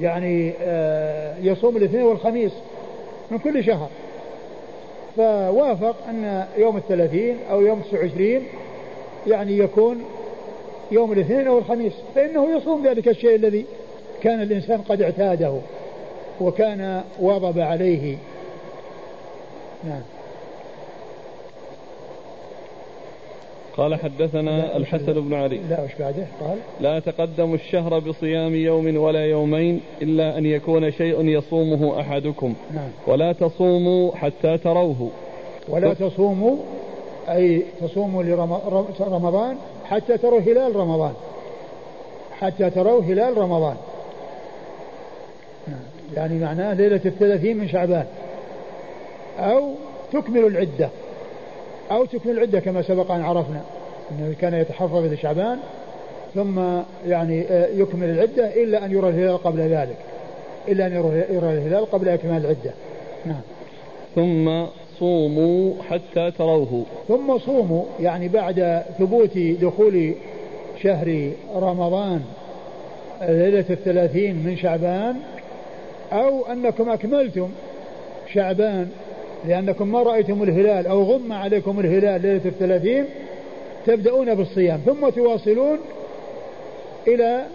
يعني آه، يصوم الاثنين والخميس من كل شهر. فوافق أن يوم الثلاثين أو يوم التسع وعشرين يعني يكون يوم الاثنين أو الخميس. فإنه يصوم ذلك الشيء الذي كان الإنسان قد اعتاده وكان واظب عليه. نعم. قال حدثنا الحسن بن علي. لا وش بعده؟ قال. لا تقدموا الشهر بصيام يوم ولا يومين إلا أن يكون شيء يصومه أحدكم. نعم. ولا تصوموا حتى تروه. ولا تصوموا أي تصوموا لرمضان حتى تروا هلال رمضان. حتى تروا هلال رمضان. نعم. يعني معناه ليلة الثلاثين من شعبان. أو تكمل العدة. أو تكمل العدة كما سبق أن عرفنا. أنه كان يتحفظ في شعبان ثم يعني آه، يكمل العدة إلا أن يرى الهلال قبل ذلك. إلا أن يرى الهلال قبل إكمال العدة. نعم. ثم صوموا حتى تروه. ثم صوموا يعني بعد ثبوت دخول شهر رمضان ليلة الثلاثين من شعبان أو أنكم أكملتم شعبان لأنكم ما رأيتم الهلال أو غم عليكم الهلال ليلة الثلاثين تبدأون بالصيام ثم تواصلون إلى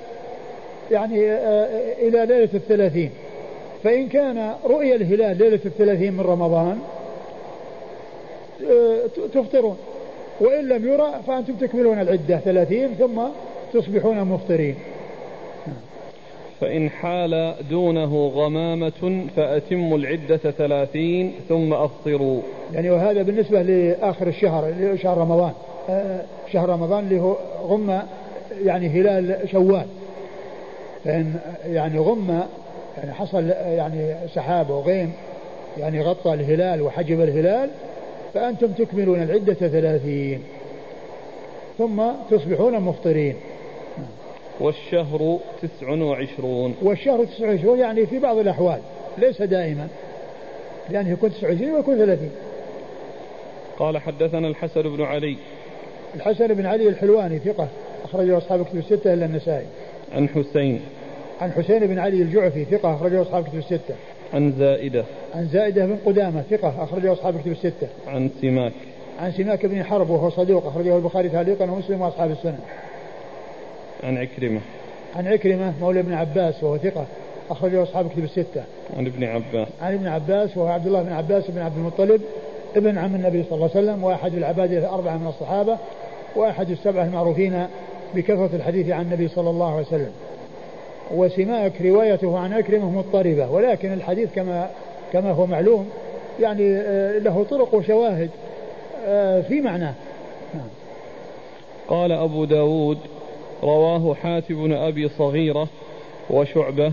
يعني آه، إلى ليلة الثلاثين. فإن كان رؤيا الهلال ليلة الثلاثين من رمضان آه، تفطرون. وإن لم يرى فأنتم تكملون العدة ثلاثين ثم تصبحون مفطرين. فإن حال دونه غمامة فأتموا العدة ثلاثين ثم أفطروا. يعني وهذا بالنسبة لآخر الشهر شهر رمضان. آه، شهر رمضان اللي هو غمة يعني هلال شوال. فإن يعني غمة يعني حصل يعني سحاب وغيم يعني غطى الهلال وحجب الهلال فأنتم تكملون العدة ثلاثين. ثم تصبحون مفطرين. والشهر تسع وعشرون. والشهر تسع وعشرون يعني في بعض الأحوال ليس دائما. لأنه يكون تسع وعشرين ويكون ثلاثين. قال حدثنا الحسن بن علي. الحسن بن علي الحلواني ثقة أخرجه أصحاب كتب الستة إلا النسائي. عن حسين. عن حسين بن علي الجعفي ثقة أخرجه أصحاب كتب الستة. عن زائدة. عن زائدة بن قدامة ثقة أخرجه أصحاب كتب الستة. عن سماك. عن سماك بن حرب وهو صدوق أخرجه البخاري تعليقا ومسلم وأصحاب السنة. عن عكرمة. عن عكرمة مولى ابن عباس وهو ثقة أخرجه أصحاب كتب الستة. عن ابن عباس. عن ابن عباس وهو عبد الله بن عباس بن عبد المطلب ابن عم النبي صلى الله عليه وسلم وأحد العبادة الأربعة من الصحابة وأحد السبعة المعروفين بكثرة الحديث عن النبي صلى الله عليه وسلم. وسماك روايته عن أكرمة مضطربة ولكن الحديث كما كما هو معلوم يعني آه، له طرق وشواهد آه، في معناه. قال أبو داود رواه حاتم بن أبي صغيرة وشعبة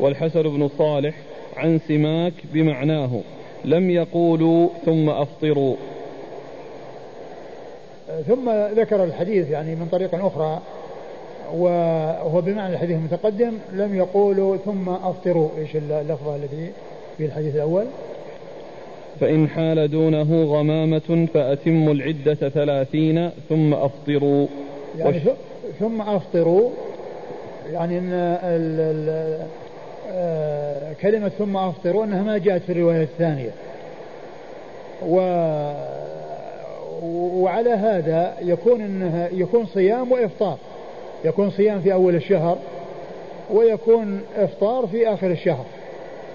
والحسن بن صالح عن سماك بمعناه. لم يقولوا ثم أفطروا. ثم ذكر الحديث يعني من طريق أخرى وهو بمعنى الحديث المتقدم لم يقولوا ثم أفطروا. إيش اللفظة التي في الحديث الأول؟ فإن حال دونه غمامة فأتموا العدة ثلاثين ثم أفطروا. يعني وش... ثم أفطروا يعني أن ال ال آه، كلمة ثم أفطروا أنها ما جاءت في الرواية الثانية. و وعلى هذا يكون إنها يكون صيام وإفطار. يكون صيام في أول الشهر ويكون إفطار في آخر الشهر.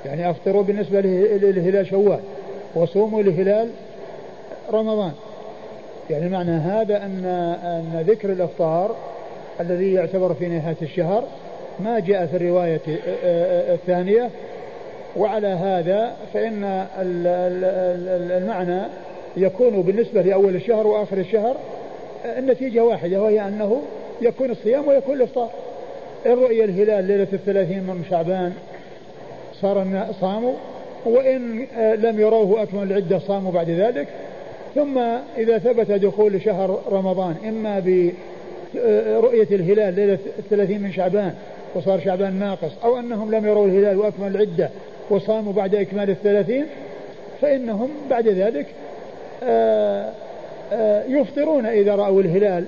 يعني أفطروا بالنسبة لهلال شوال وصوموا لهلال رمضان. يعني معنى هذا أن أن ذكر الإفطار الذي يعتبر في نهاية الشهر ما جاء في الرواية الثانية. وعلى هذا فإن المعنى يكون بالنسبة لأول الشهر وآخر الشهر النتيجة واحدة وهي أنه يكون الصيام ويكون الإفطار. إن رؤي الهلال ليلة الثلاثين من شعبان صار صاموا وإن لم يروه أكمل العدة صاموا بعد ذلك. ثم إذا ثبت دخول شهر رمضان إما برؤية الهلال ليلة الثلاثين من شعبان وصار شعبان ناقص أو أنهم لم يروا الهلال وأكمل العدة وصاموا بعد إكمال الثلاثين فإنهم بعد ذلك آه، آه، يفطرون إذا رأوا الهلال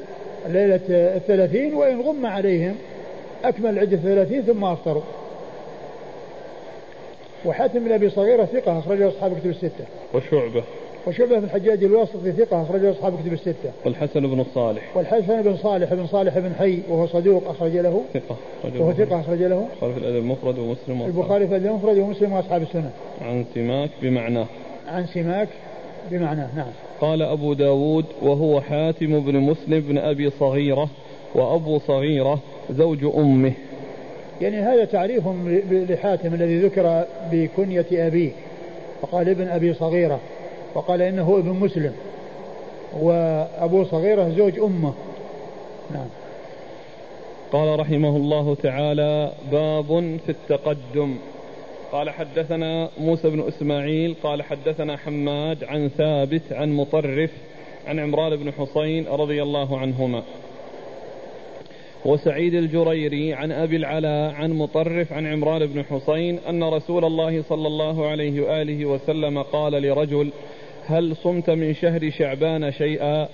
ليلة الثلاثين وإن غم عليهم أكمل عدة الثلاثين ثم أفطروا. وحاتم بن أبي صغيرة ثقة أخرجه أصحاب كتب الستة. وشعبة. وشعبة بن الحجاج الواسطي ثقة أخرجه أصحاب كتب الستة. والحسن بن صالح. والحسن بن صالح بن صالح بن حي وهو صدوق أخرج له. ثقة وهو ثقة أخرج له. البخاري في الأدب المفرد ومسلم البخاري في الأدب المفرد ومسلم وأصحاب السنة. عن سماك بمعناه. عن سماك بمعناه نعم. قال أبو داود وهو حاتم بن مسلم بن أبي صغيرة وأبو صغيرة زوج أمه. يعني هذا تعريف لحاتم الذي ذكر بكنية أبيه فقال ابن أبي صغيرة. وقال إنه ابن مسلم وأبو صغيرة زوج أمه. نعم. قال رحمه الله تعالى باب في التقدم. قال حدثنا موسى بن إسماعيل قال حدثنا حماد عن ثابت عن مطرف عن عمران بن حصين رضي الله عنهما. وسعيد الجريري عن أبي العلاء عن مطرف عن عمران بن حصين أن رسول الله صلى الله عليه وآله وسلم قال لرجل هل صمت من شهر شعبان شيئا؟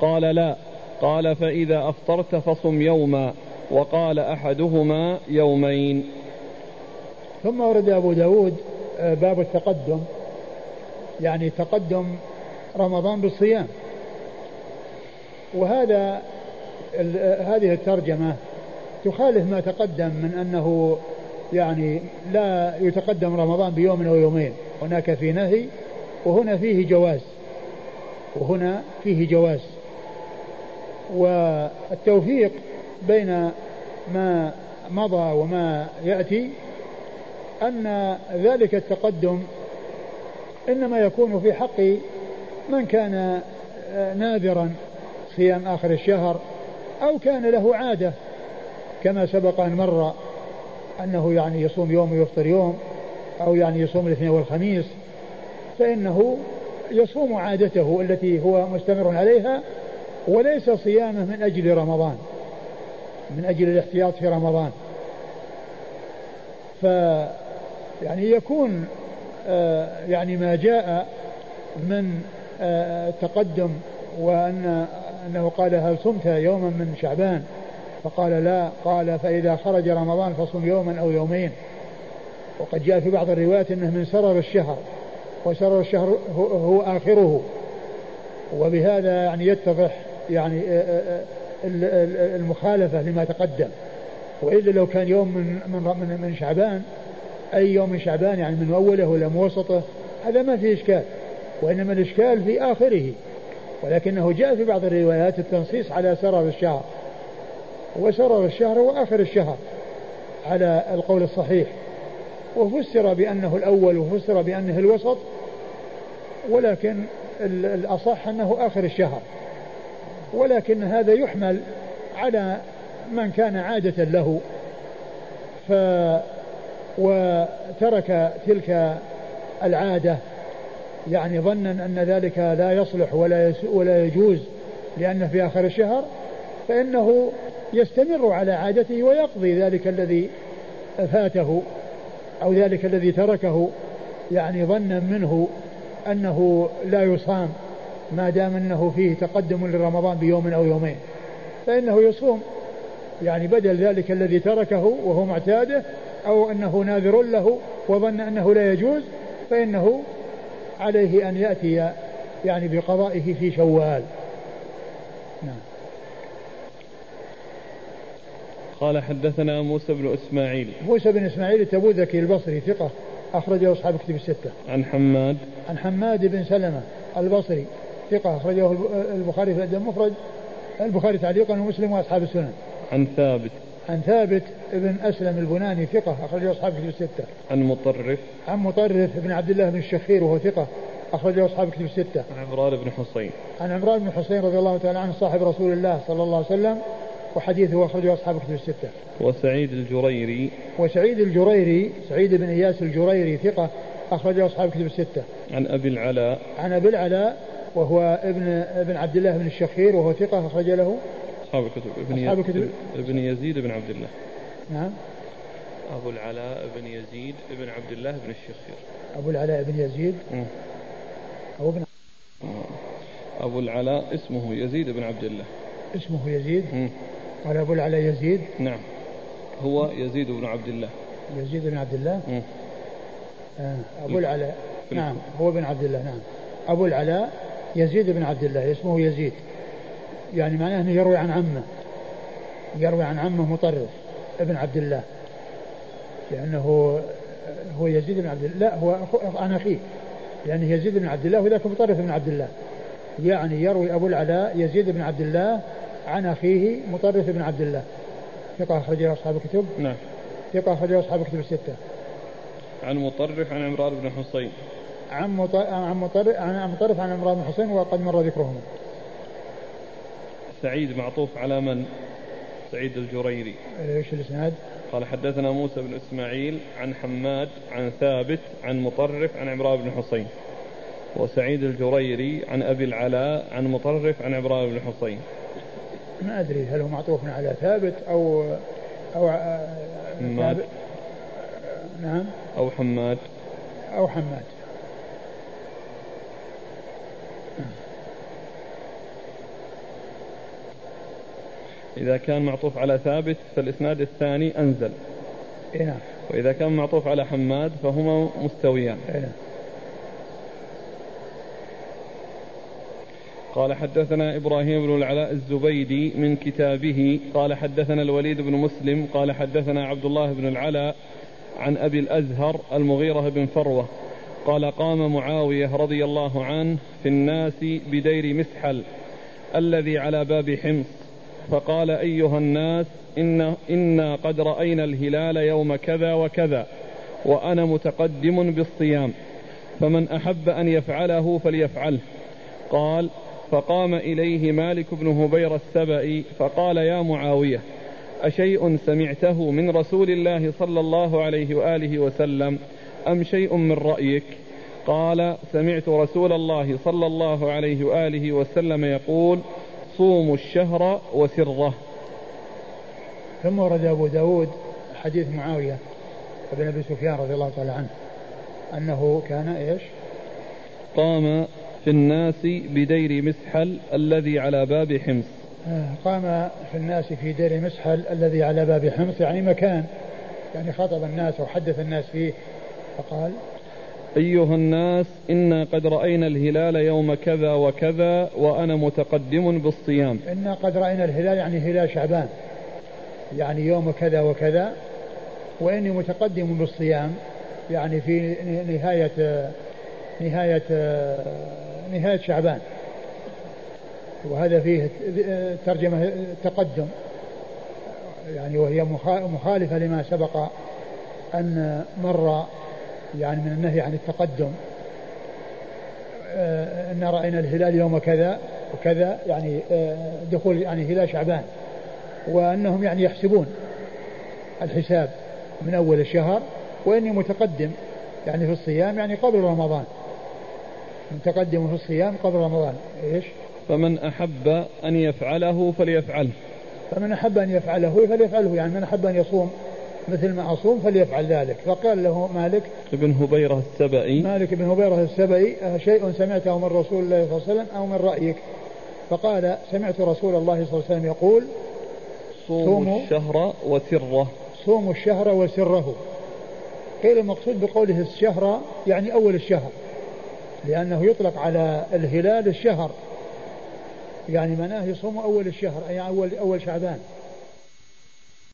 قال لا. قال فإذا أفطرت فصم يوما. وقال أحدهما يومين. ثم ورد أبو داود آه، باب التقدم. يعني تقدم رمضان بالصيام. وهذا آه، هذه الترجمة تخالف ما تقدم من أنه يعني لا يتقدم رمضان بيوم أو يومين. هناك في نهي وهنا فيه جواز وهنا فيه جواز. والتوفيق بين ما مضى وما يأتي أن ذلك التقدم إنما يكون في حق من كان آه، نادرا صيام آخر الشهر أو كان له عادة كما سبق أن مر أنه يعني يصوم يوم ويفطر يوم أو يعني يصوم الاثنين والخميس. فإنه يصوم عادته التي هو مستمر عليها وليس صيامه من أجل رمضان من أجل الاحتياط في رمضان. ف يعني يكون آه، يعني ما جاء من التقدم وأن أنه قال هل صمت يوما من شعبان؟ فقال لا قال فإذا خرج رمضان فصم يوما أو يومين. وقد جاء في بعض الروايات أنه من سرر الشهر. وسرر الشهر هو آخره. وبهذا يعني يتضح يعني المخالفة لما تقدم. وإلا لو كان يوم من من من شعبان أي يوم من شعبان يعني من أوله ولا من وسطه هذا ما فيه إشكال وإنما الإشكال في آخره. ولكنه جاء في بعض الروايات التنصيص على سرر الشهر. وسرر الشهر هو آخر الشهر على القول الصحيح. وفسر بأنه الأول وفسر بأنه الوسط ولكن الأصح أنه آخر الشهر. ولكن هذا يحمل على من كان عادة له. ف وترك تلك العادة. يعني ظنا أن ذلك لا يصلح ولا ولا يجوز لأنه في آخر الشهر فإنه يستمر على عادته ويقضي ذلك الذي فاته. أو ذلك الذي تركه يعني ظنا منه أنه لا يصام ما دام أنه فيه تقدم لرمضان بيوم أو يومين. فإنه يصوم. يعني بدل ذلك الذي تركه وهو معتاده أو أنه ناذر له وظن أنه لا يجوز فإنه عليه أن يأتي يعني بقضائه في شوال. نعم. قال حدثنا موسى بن إسماعيل موسى بن إسماعيل التبوذكي البصري ثقة أخرجه أصحاب كتب الستة. عن حماد عن حماد بن سلمة البصري ثقة أخرجه البخاري في الأدب المفرد البخاري تعليقا ومسلم وأصحاب السنن. عن ثابت عن ثابت بن أسلم البناني ثقة أخرجه أصحاب كتب الستة. عن مطرف عن مطرف بن عبد الله بن الشخير وهو ثقة أخرجه أصحاب كتب الستة. عن عمران بن حصين. عن عمران بن حصين رضي الله تعالى عنه صاحب رسول الله صلى الله عليه وسلم وحديثه أخرجه أصحاب كتب الستة. وسعيد الجريري. وسعيد الجريري سعيد بن إياس الجريري ثقة أخرجه أصحاب كتب الستة. عن أبي العلاء. عن أبي العلاء وهو ابن ابن عبد الله بن الشخير وهو ثقة أخرج له أصحاب الكتب ابن أصحاب الكتب ابن يزيد بن عبد الله. نعم. أبو العلاء بن يزيد بن عبد الله بن الشخير. أبو العلاء بن يزيد. أو ابن أبو العلاء اسمه يزيد بن عبد الله. اسمه يزيد. قال أبو العلاء يزيد. نعم. هو يزيد بن عبد الله. يزيد بن عبد الله؟ آه. أبو العلاء نعم هو بن عبد الله نعم. أبو العلاء يزيد بن عبد الله اسمه يزيد. يعني معناه أنه يروي عن عمه. يروي عن عمه مطرف ابن عبد الله. لأنه هو يزيد بن عبد الله. لا هو عن أخيه يعني يزيد بن عبد الله وذاك مطرف بن عبد الله. يعني يروي أبو العلاء يزيد بن عبد الله عن أخيه مطرف بن عبد الله. ثقة أخرجه أصحاب الكتب. نعم. ثقة أخرجه أصحاب الكتب الستة. عن مطرف عن عمران بن حصين عن مطرف عن مطرف عن مطرف عن عمران بن حصين وقد مر ذكرهما سعيد معطوف على من؟ سعيد الجريري. إيش الإسناد؟ قال حدثنا موسى بن إسماعيل عن حماد عن ثابت عن مطرف عن عمران بن حصين وسعيد الجريري عن أبي العلاء عن مطرف عن عمران بن حصين ما أدري هل هو معطوف على ثابت أو أو ثابت. نعم. أو حماد. أو حماد. إذا كان معطوف على ثابت فالإسناد الثاني أنزل. إيه. وإذا كان معطوف على حماد فهما مستويان. إيه. قال حدثنا إبراهيم بن العلاء الزبيدي من كتابه قال حدثنا الوليد بن مسلم قال حدثنا عبد الله بن العلاء عن أبي الأزهر المغيرة بن فروة قال قام معاوية رضي الله عنه في الناس بدير مسحل الذي على باب حمص فقال أيها الناس إن إنا قد رأينا الهلال يوم كذا وكذا وأنا متقدم بالصيام فمن أحب أن يفعله فليفعله. قال فقام إليه مالك بن هبير السبئي فقال يا معاوية أشيء سمعته من رسول الله صلى الله عليه وآله وسلم أم شيء من رأيك؟ قال سمعت رسول الله صلى الله عليه وآله وسلم يقول صوموا الشهر وسره. ثم ورد أبو داود حديث معاوية بن أبي سفيان رضي الله تعالى عنه أنه كان إيش؟ قام في الناس بدير مسحل الذي على باب حمص. آه، قام في الناس في دير مسحل الذي على باب حمص يعني مكان يعني خاطب الناس وحدث الناس فيه فقال أيها الناس إنا قد رأينا الهلال يوم كذا وكذا وأنا متقدم بالصيام. إنا قد رأينا الهلال يعني هلال شعبان يعني يوم كذا وكذا وإني متقدم بالصيام يعني في نهاية نهاية نهاية شعبان. وهذا فيه ترجمة تقدم. يعني وهي مخالفة لما سبق أن مر يعني من النهي عن التقدم. أن رأينا الهلال يوم كذا وكذا يعني دخول يعني هلال شعبان. وأنهم يعني يحسبون الحساب من أول الشهر. وإني متقدم يعني في الصيام يعني قبل رمضان. متقدم في الصيام قبل رمضان. إيش؟ فمن أحب أن يفعله فليفعله فمن أحب أن يفعله فليفعله. يعني من أحب أن يصوم مثل ما أصوم فليفعل ذلك. فقال له مالك ابن هبيرة السبئي مالك بن هبيرة السبئي شيء سمعته من رسول الله صلى الله عليه وسلم أو من رأيك؟ فقال سمعت رسول الله صلى الله عليه وسلم يقول صوموا. الشهر وسره. صوموا الشهر وسره. قيل المقصود بقوله الشهر يعني أول الشهر. لأنه يطلق على الهلال الشهر. يعني معناه يصوم أول الشهر أي أول أول شعبان.